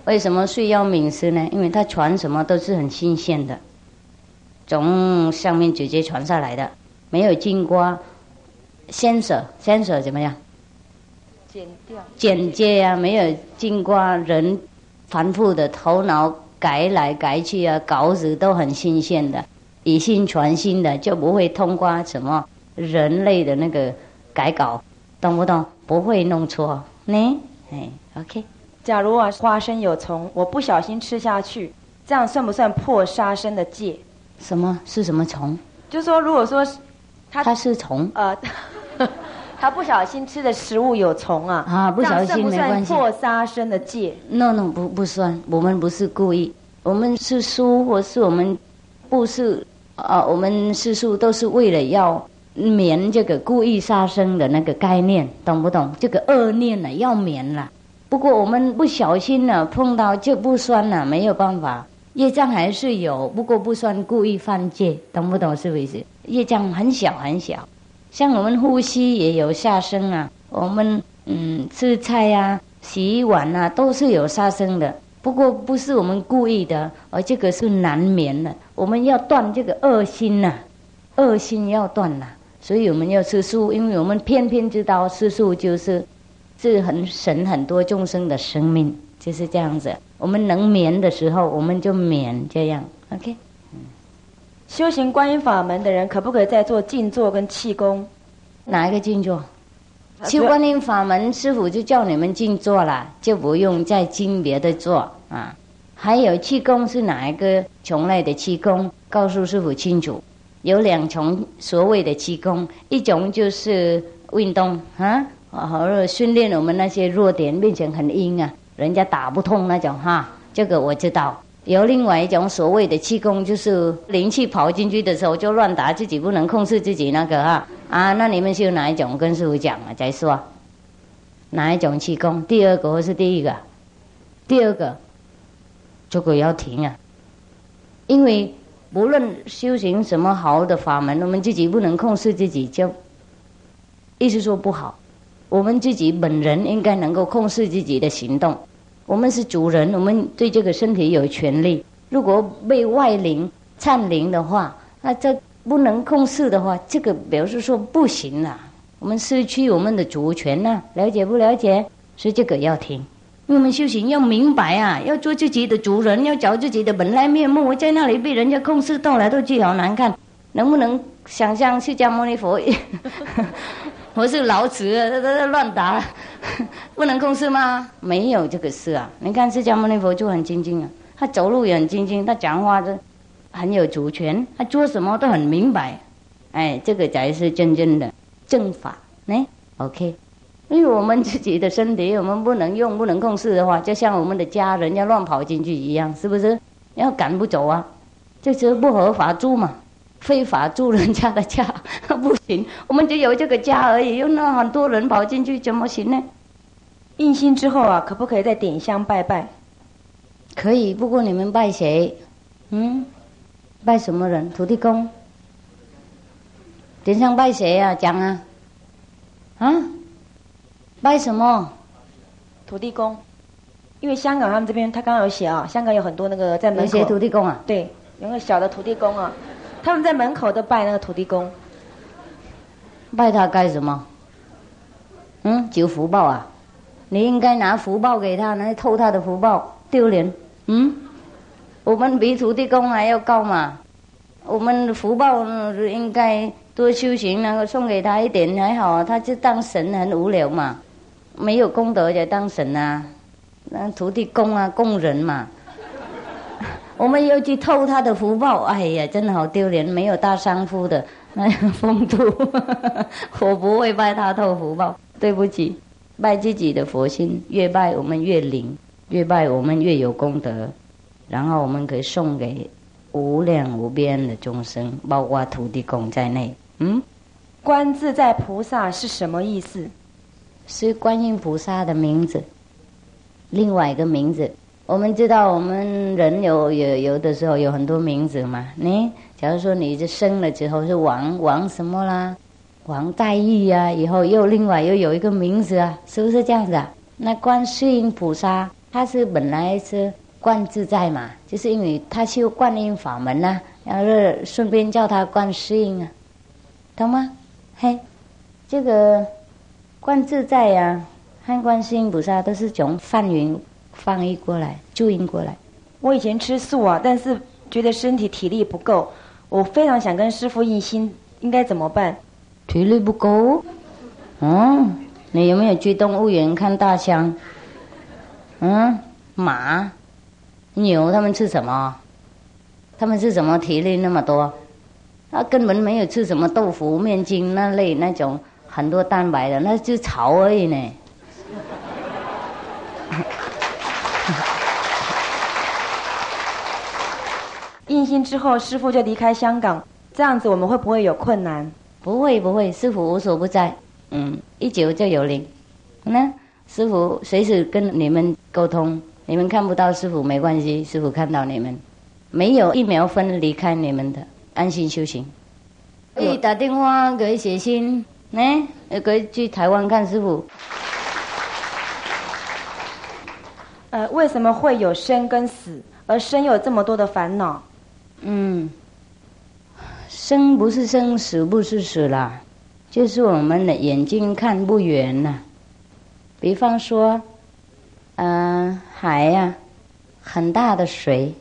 为什么需要名师呢？因为他传什么都是很新鲜的。从上面直接传下来的，没有经过先舍，先舍怎么样？剪掉。剪接呀，没有经过人反复的头脑改来改去啊，稿子都很新鲜的，以新传新的，就不会通过什么人类的那个改稿，懂不懂？不会弄错呢。哎，OK。假如啊，花生有虫，我不小心吃下去，这样算不算破杀生的戒？什么是什么虫？就说如果说，他他是虫呃，<laughs> 他不小心吃的食物有虫啊啊，不小心没关系。破杀生的戒？No No 不不算，我们不是故意，我们吃素或是我们不是啊，我们吃素都是为了要免这个故意杀生的那个概念，懂不懂？这个恶念呢要免了。不过我们不小心呢碰到就不算了，没有办法，业障还是有，不过不算故意犯戒，懂不懂？是不是？业障很小很小，像我们呼吸也有杀生啊，我们嗯吃菜呀、洗碗啊都是有杀生的。不过不是我们故意的，而这个是难免的。我们要断这个恶心呐，恶心要断呐，所以我们要吃素，因为我们偏偏知道吃素就是是很省很多众生的生命，就是这样子。我们能眠的时候，我们就眠这样。OK，修行观音法门的人，可不可以再做静坐跟气功？哪一个静坐？修观音法门，师傅就叫你们静坐了，就不用再经别的做啊。还有气功是哪一个种类的气功？告诉师傅清楚。有两种所谓的气功，一种就是运动啊，好训练我们那些弱点变成很硬啊，人家打不通那种哈。这个我知道。有另外一种所谓的气功，就是灵气跑进去的时候就乱打，自己不能控制自己那个哈啊。那你们修哪一种？跟师傅讲了再说。哪一种气功？第二个或是第一个？第二个，这个要停啊。因为不论修行什么好的法门，我们自己不能控制自己，就意思说不好。我们自己本人应该能够控制自己的行动。我们是主人，我们对这个身体有权利。如果被外灵占领的话，那这不能控制的话，这个表示说不行了。我们失去我们的主权了，了解不了解？所以这个要听。因为我们修行要明白啊，要做自己的主人，要找自己的本来面目。我在那里被人家控制，斗来斗去好难看。能不能想象释迦牟尼佛？<laughs> 我是老子，他他乱打，<laughs> 不能控制吗？没有这个事啊！你看释迦牟尼佛就很精进啊，他走路也很精进，他讲话都很有主权，他做什么都很明白。哎，这个才是真正的正法。哎，OK，因为我们自己的身体，我们不能用，不能控制的话，就像我们的家人要乱跑进去一样，是不是？要赶不走啊，这是不合法住嘛。非法住人家的家 <laughs> 不行，我们只有这个家而已，又那很多人跑进去，怎么行呢？印心之后啊，可不可以再点香拜拜？可以，不过你们拜谁？嗯，拜什么人？土地公。点香拜谁啊？讲啊，啊，拜什么？土地公。因为香港他们这边，他刚刚有写啊，香港有很多那个在门口。写土地公啊？对，有个小的土地公啊。他们在门口都拜那个土地公，拜他干什么？嗯，求福报啊！你应该拿福报给他，来偷他的福报，丢脸。嗯，我们比土地公还要高嘛！我们福报应该多修行，然后送给他一点还好啊。他就当神很无聊嘛，没有功德就当神啊，那土地公啊，供人嘛。我们又去偷他的福报，哎呀，真的好丢脸！没有大丈夫的那样风度，<laughs> 我不会拜他偷福报。对不起，拜自己的佛心，越拜我们越灵，越拜我们越有功德，然后我们可以送给无量无边的众生，包括土地公在内。嗯，观自在菩萨是什么意思？是观音菩萨的名字，另外一个名字。我们知道，我们人有有有的时候有很多名字嘛。你假如说你这生了之后是王王什么啦，王黛玉呀，以后又另外又有一个名字啊，是不是这样子啊？那观世音菩萨他是本来是观自在嘛，就是因为他修观音法门呐，然后顺便叫他观世音啊，懂吗？嘿，这个观自在呀，和观世音菩萨都是从梵云。翻译过来，注音过来。我以前吃素啊，但是觉得身体体力不够，我非常想跟师傅印心，应该怎么办？体力不够？嗯，你有没有去动物园看大象？嗯，马、牛，他们吃什么？他们吃什么？体力那么多？他根本没有吃什么豆腐、面筋那类那种很多蛋白的，那就草而已呢。心之后，师傅就离开香港，这样子我们会不会有困难？不会不会，师傅无所不在，嗯，一久就有灵。那师傅随时跟你们沟通，你们看不到师傅没关系，师傅看到你们，没有一秒分离开你们的，安心修行。可以打电话，可以写信，呢，也可以去台湾看师傅。呃，为什么会有生跟死？而生有这么多的烦恼？嗯，生不是生，死不是死啦，就是我们的眼睛看不远呐。比方说，嗯，海呀，很大的水，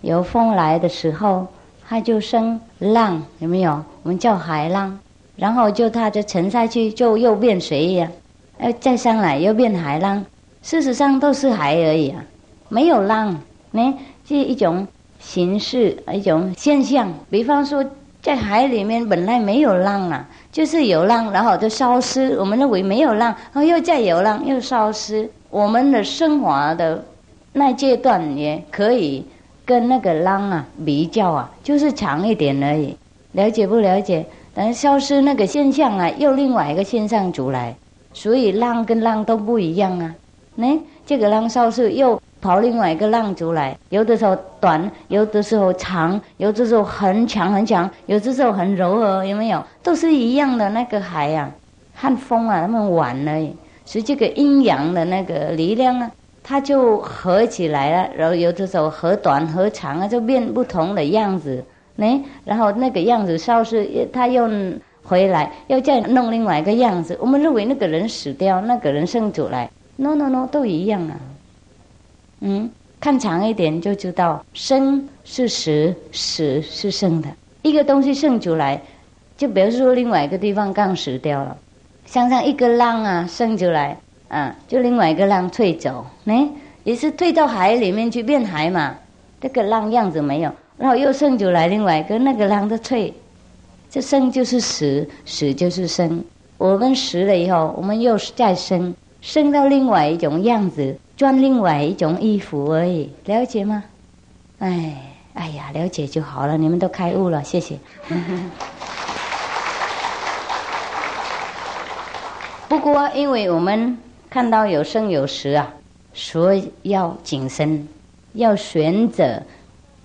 有风来的时候，它就生浪，有没有？我们叫海浪，然后就它就沉下去，就又变水一样，呃，再上来又变海浪。事实上都是海而已啊，没有浪，呢，是一种形式，一种现象。比方说，在海里面本来没有浪啊，就是有浪，然后就消失。我们认为没有浪，然后又再有浪，又消失。我们的升华的那阶段也可以跟那个浪啊比较啊，就是长一点而已。了解不了解？等消失那个现象啊，又另外一个现象出来，所以浪跟浪都不一样啊。呢，这个浪消失，又跑另外一个浪出来。有的时候短，有的时候长，有的时候很强很强，有的时候很柔和，有没有？都是一样的那个海啊，和风啊，他们玩了。所以这个阴阳的那个力量啊，它就合起来了。然后有的时候和短和长啊，就变不同的样子。呢，然后那个样子消失，他又回来，又再弄另外一个样子。我们认为那个人死掉，那个人生出来。no no no，都一样啊。嗯，看长一点就知道，生是死，死是生的。一个东西生出来，就比如说另外一个地方刚死掉了，像像一个浪啊生出来，啊，就另外一个浪退走，哎，也是退到海里面去变海嘛。这个浪样子没有，然后又生出来另外一个那个浪的退，这生就是死，死就是生。我们死了以后，我们又再生。生到另外一种样子，穿另外一种衣服而已，了解吗？哎，哎呀，了解就好了。你们都开悟了，谢谢。<laughs> 不过，因为我们看到有生有死啊，所以要谨慎，要选择。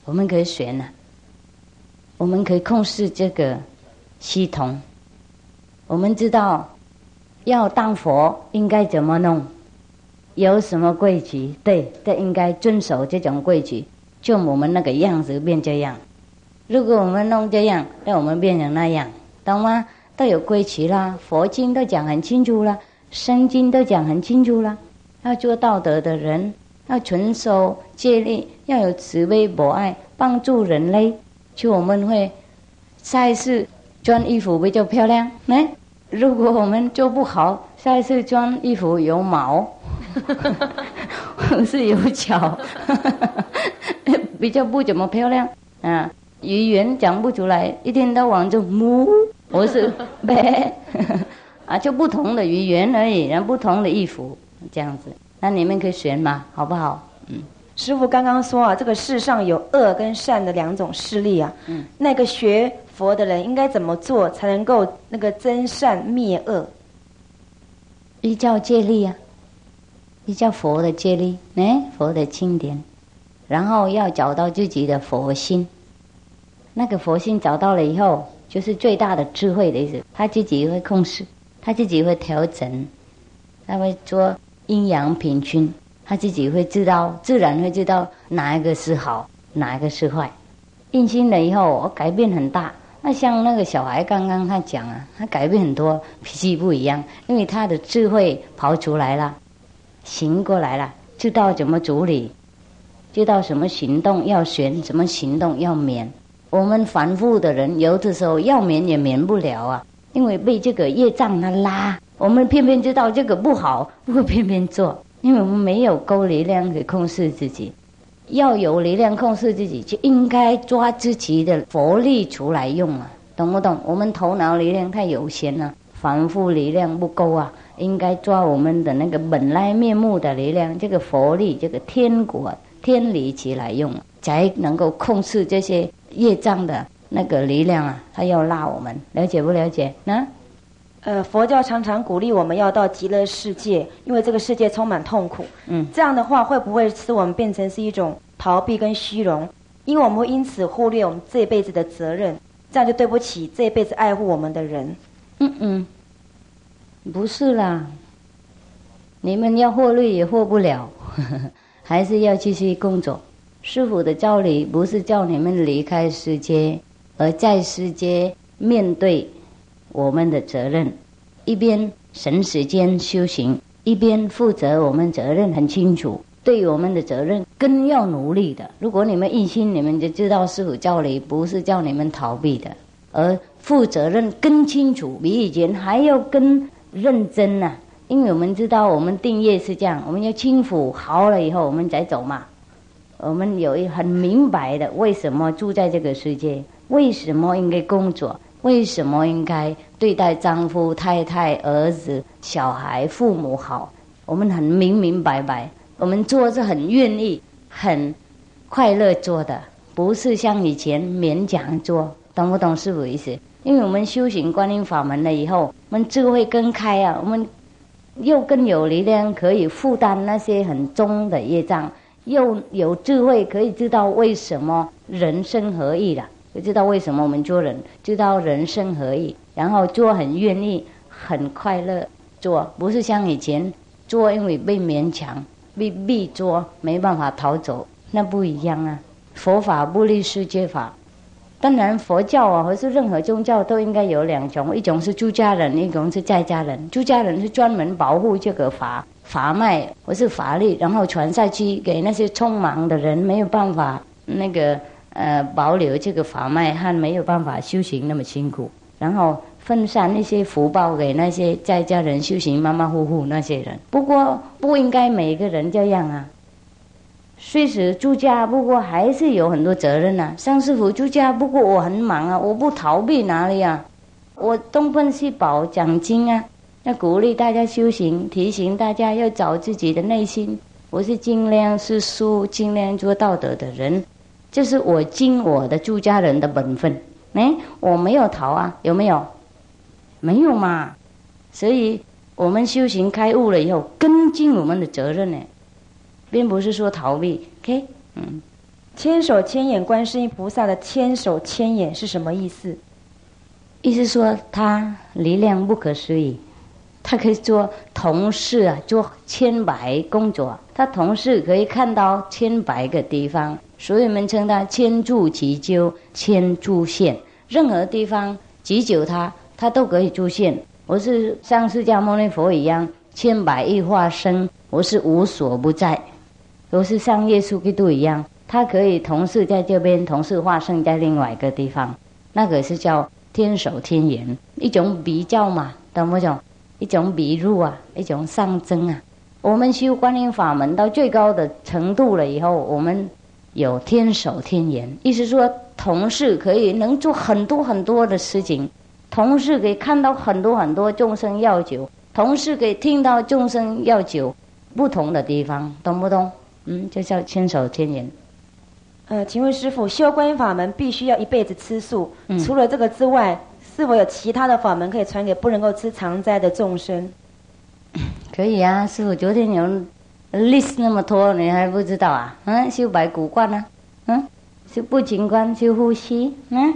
我们可以选呢，我们可以控制这个系统。我们知道。要当佛应该怎么弄？有什么规矩？对，都应该遵守这种规矩。就我们那个样子变这样。如果我们弄这样，那我们变成那样，懂吗？都有规矩啦，佛经都讲很清楚了，圣经都讲很清楚了。要做道德的人，要遵守戒律，要有慈悲博爱，帮助人类，就我们会下一次穿衣服比较漂亮，来。如果我们做不好，下一次穿衣服有毛，<laughs> 是有巧，<laughs> 比较不怎么漂亮。啊，语言讲不出来，一天到晚就母，我是呗，<laughs> 啊，就不同的语言而已，然后不同的衣服这样子。那你们可以选嘛，好不好？嗯。师傅刚刚说啊，这个世上有恶跟善的两种势力啊。嗯。那个学。佛的人应该怎么做才能够那个增善灭恶？依教戒律啊，依教佛的戒律，哎，佛的经典，然后要找到自己的佛心。那个佛心找到了以后，就是最大的智慧的意思。他自己会控制，他自己会调整，他会做阴阳平均，他自己会知道，自然会知道哪一个是好，哪一个是坏。印心了以后，我改变很大。那像那个小孩刚刚他讲啊，他改变很多，脾气不一样，因为他的智慧跑出来了，醒过来了，知道怎么处理，知道什么行动要选，什么行动要免。我们反复的人，有的时候要免也免不了啊，因为被这个业障它拉，我们偏偏知道这个不好，不会偏偏做，因为我们没有够力量去控制自己。要有力量控制自己，就应该抓自己的佛力出来用啊，懂不懂？我们头脑力量太有限了，反复力量不够啊，应该抓我们的那个本来面目的力量，这个佛力，这个天国天理起来用，才能够控制这些业障的那个力量啊！他要拉我们，了解不了解？呢？呃，佛教常常鼓励我们要到极乐世界，因为这个世界充满痛苦。嗯，这样的话会不会使我们变成是一种逃避跟虚荣？因为我们会因此忽略我们这辈子的责任，这样就对不起这辈子爱护我们的人。嗯嗯，不是啦，你们要获利也获不了，<laughs> 还是要继续工作。师傅的教理不是叫你们离开世界，而在世界面对。我们的责任，一边省时间修行，一边负责我们责任很清楚。对我们的责任更要努力的。如果你们一心，你们就知道师傅教你不是叫你们逃避的，而负责任更清楚，比以前还要更认真呐。因为我们知道，我们定业是这样，我们要清楚好了以后，我们再走嘛。我们有一很明白的，为什么住在这个世界，为什么应该工作。为什么应该对待丈夫、太太、儿子、小孩、父母好？我们很明明白白，我们做是很愿意、很快乐做的，不是像以前勉强做，懂不懂师傅意思？因为我们修行观音法门了以后，我们智慧更开啊，我们又更有力量可以负担那些很重的业障，又有智慧可以知道为什么人生何意了。就知道为什么我们做人，知道人生何意，然后做很愿意、很快乐做，不是像以前做因为被勉强、被逼做，没办法逃走，那不一样啊。佛法不离世界法，当然佛教啊，或是任何宗教都应该有两种，一种是出家人，一种是在家人。出家人是专门保护这个法法脉或是法力，然后传下去给那些匆忙的人，没有办法那个。呃，保留这个法脉，还没有办法修行那么辛苦，然后分散那些福报给那些在家人修行马马虎虎那些人。不过不应该每个人这样啊。虽是住家，不过还是有很多责任呐。上师傅住家，不过我很忙啊，我不逃避哪里啊？我东奔西跑讲经啊，要鼓励大家修行，提醒大家要找自己的内心。我是尽量是书，尽量做道德的人。这是我尽我的住家人的本分，哎，我没有逃啊，有没有？没有嘛，所以我们修行开悟了以后，跟进我们的责任呢，并不是说逃避。OK，嗯，千手千眼观世音菩萨的千手千眼是什么意思？意思说他力量不可思议。他可以做同事啊，做千百工作。他同事可以看到千百个地方，所以我们称他千住祈究、千住现。任何地方祈求他，他都可以出现。我是像释迦牟尼佛一样，千百亿化身，我是无所不在。都是像耶稣基督一样，他可以同时在这边，同时化身在另外一个地方。那个是叫天手天眼，一种比较嘛，懂不懂？一种比入啊，一种上征啊。我们修观音法门到最高的程度了以后，我们有天手天眼，意思说同事可以能做很多很多的事情，同事可以看到很多很多众生要求，同事可以听到众生要求不同的地方，懂不懂？嗯，就叫千手天眼。呃，请问师傅，修观音法门必须要一辈子吃素，除了这个之外。是否有其他的法门可以传给不能够吃常斋的众生？可以啊，师傅昨天有 list 那么多，你还不知道啊？嗯，修白骨观呢？嗯，修不净观，修呼吸。嗯，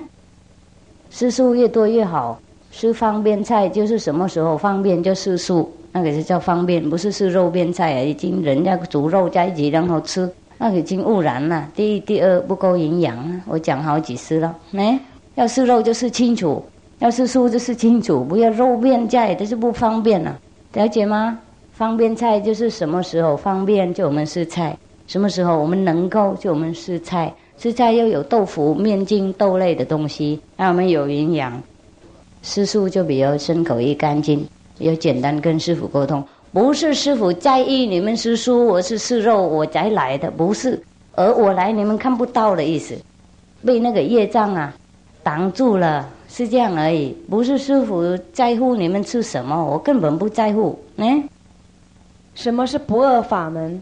吃素越多越好。吃方便菜就是什么时候方便就吃素，那个是叫方便，不是是肉便菜啊。已经人家煮肉在一起然后吃，那已经污染了。第一、第二不够营养！我讲好几次了，没要是肉就是清楚。要是素就是清楚，不要肉便菜，这是不方便了，了解吗？方便菜就是什么时候方便就我们吃菜，什么时候我们能够就我们吃菜，吃菜又有豆腐、面筋、豆类的东西，让我们有营养。吃素就比较身口意干净，要简单跟师傅沟通，不是师傅在意你们吃素，我是吃肉我才来的，不是，而我来你们看不到的意思，被那个业障啊挡住了。是这样而已，不是师傅在乎你们吃什么，我根本不在乎。嗯，什么是不二法门？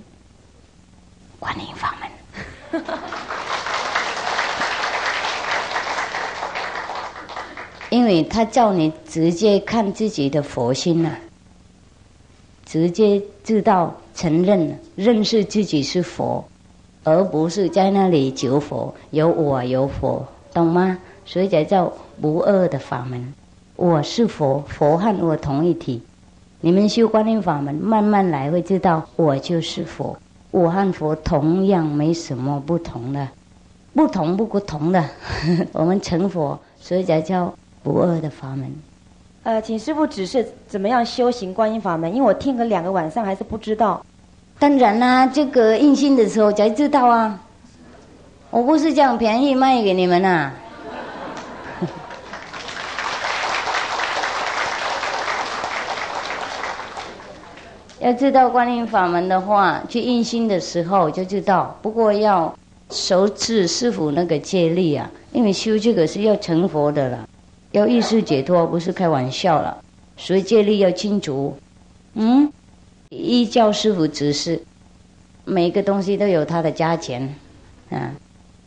观音法门。因为他叫你直接看自己的佛心呐，直接知道、承认、认识自己是佛，而不是在那里求佛，有我有佛，懂吗？所以才叫不二的法门。我是佛，佛和我同一体。你们修观音法门，慢慢来会知道，我就是佛，我和佛同样没什么不同的，不同不不同的。<laughs> 我们成佛，所以才叫。不二的法门，呃，请师傅指示怎么样修行观音法门，因为我听了两个晚上还是不知道。当然啦，这个印心的时候才知道啊，我不是这样便宜卖给你们呐。<laughs> 要知道观音法门的话，去印心的时候就知道。不过要熟知师傅那个戒律啊，因为修这个是要成佛的了。要意识解脱，不是开玩笑了，所以戒律要清楚。嗯，依教师傅指示，每个东西都有它的价钱。啊，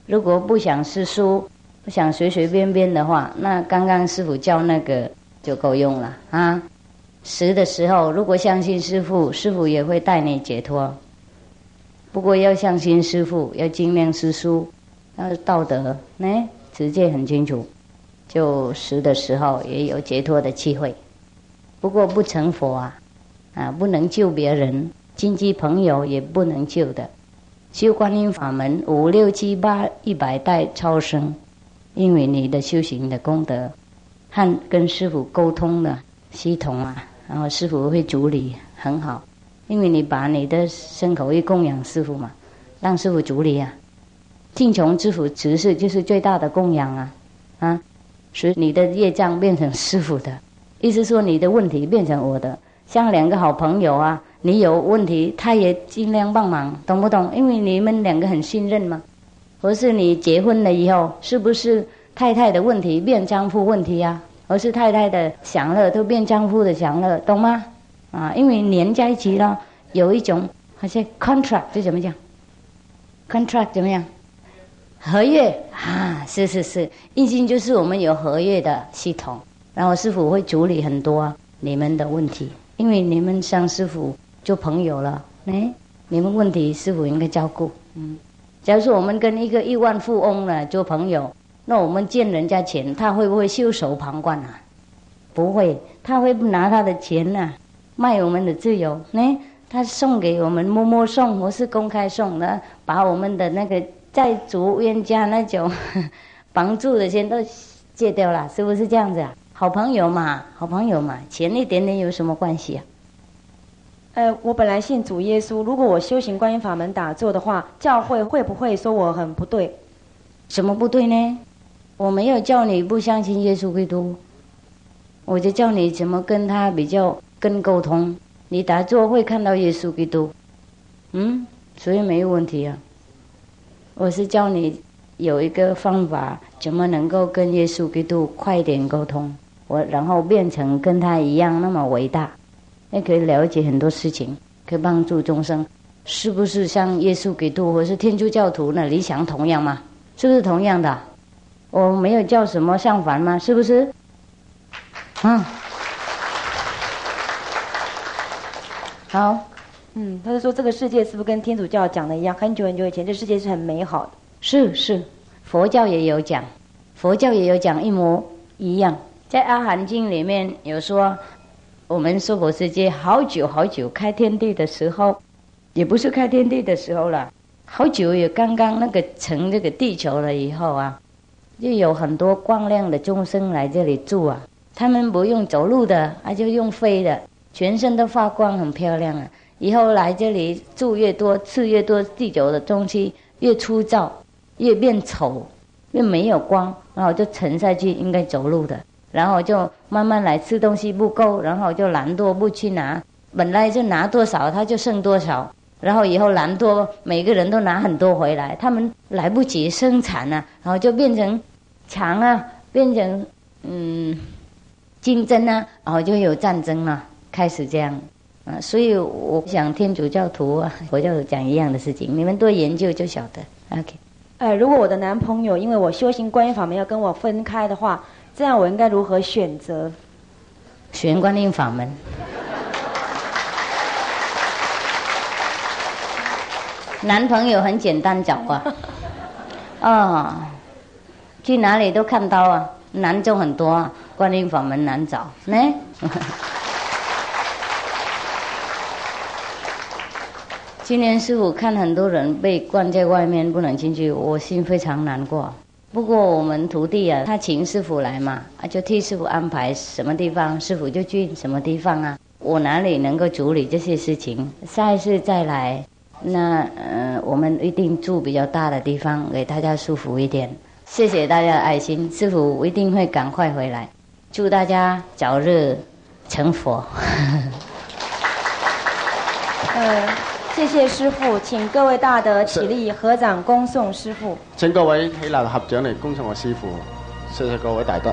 如果不想吃书，不想随随便便的话，那刚刚师傅教那个就够用了啊。食的时候，如果相信师傅，师傅也会带你解脱。不过要相信师傅，要尽量吃书，要道德，呢，直接很清楚。就死的时候也有解脱的机会，不过不成佛啊，啊不能救别人，亲戚朋友也不能救的。修观音法门五六七八一百代超生，因为你的修行的功德和跟师傅沟通的系统啊，然后师傅会处理很好，因为你把你的牲口一供养师傅嘛，让师傅处理啊，敬穷之福执事就是最大的供养啊，啊。所以你的业障变成师傅的，意思说你的问题变成我的，像两个好朋友啊，你有问题，他也尽量帮忙，懂不懂？因为你们两个很信任嘛。或是你结婚了以后，是不是太太的问题变丈夫问题呀？而是太太的享乐都变丈夫的享乐，懂吗？啊，因为连在一起了，有一种好像 contract 就怎么讲？contract 怎么样？合约啊，是是是，印心就是我们有合约的系统，然后师傅会处理很多你们的问题，因为你们向师傅做朋友了，哎，你们问题师傅应该照顾。嗯，假如说我们跟一个亿万富翁呢做朋友，那我们借人家钱，他会不会袖手旁观啊？不会，他会不拿他的钱呢卖我们的自由？呢，他送给我们默默送，或是公开送呢，把我们的那个。债主冤家那种 <laughs> 帮助的钱都借掉了，是不是这样子啊？好朋友嘛，好朋友嘛，钱一点点有什么关系啊？呃，我本来信主耶稣，如果我修行观音法门打坐的话，教会会不会说我很不对？什么不对呢？我没有叫你不相信耶稣基督，我就叫你怎么跟他比较跟沟通。你打坐会看到耶稣基督，嗯，所以没有问题啊。我是教你有一个方法，怎么能够跟耶稣基督快点沟通，我然后变成跟他一样那么伟大，也可以了解很多事情，可以帮助众生，是不是像耶稣基督或是天主教徒那理想同样吗？是不是同样的？我没有叫什么上凡吗？是不是？嗯，好。嗯，他就说这个世界是不是跟天主教讲的一样？很久很久以前，这世界是很美好的。是是，佛教也有讲，佛教也有讲一模一样。在《阿含经》里面有说，我们娑婆世界好久好久开天地的时候，也不是开天地的时候了，好久也刚刚那个成这个地球了以后啊，就有很多光亮的众生来这里住啊。他们不用走路的，啊就用飞的，全身都发光，很漂亮啊。以后来这里住越多，吃越多，地球的东西越粗糙，越变丑，越没有光，然后就沉下去，应该走路的，然后就慢慢来吃东西不够，然后就懒惰不去拿，本来就拿多少他就剩多少，然后以后懒惰，每个人都拿很多回来，他们来不及生产了，然后就变成强啊，变成嗯竞争啊，然后就有战争了，开始这样。啊，所以我想天主教徒啊，<laughs> 佛教讲一样的事情，你们多研究就晓得。OK，呃，如果我的男朋友因为我修行观音法门要跟我分开的话，这样我应该如何选择？选观音法门。<laughs> 男朋友很简单找啊，<laughs> 哦，去哪里都看到啊，难就很多啊，观音法门难找呢。今年师傅看很多人被关在外面不能进去，我心非常难过。不过我们徒弟啊，他请师傅来嘛，啊就替师傅安排什么地方，师傅就去什么地方啊。我哪里能够处理这些事情？下一次再来。那呃，我们一定住比较大的地方，给大家舒服一点。谢谢大家的爱心，师傅一定会赶快回来。祝大家早日成佛。<laughs> 呃，谢谢师傅，请各位大德起立合掌恭送师傅。请各位起立合掌嚟恭送我师傅，谢谢各位大德。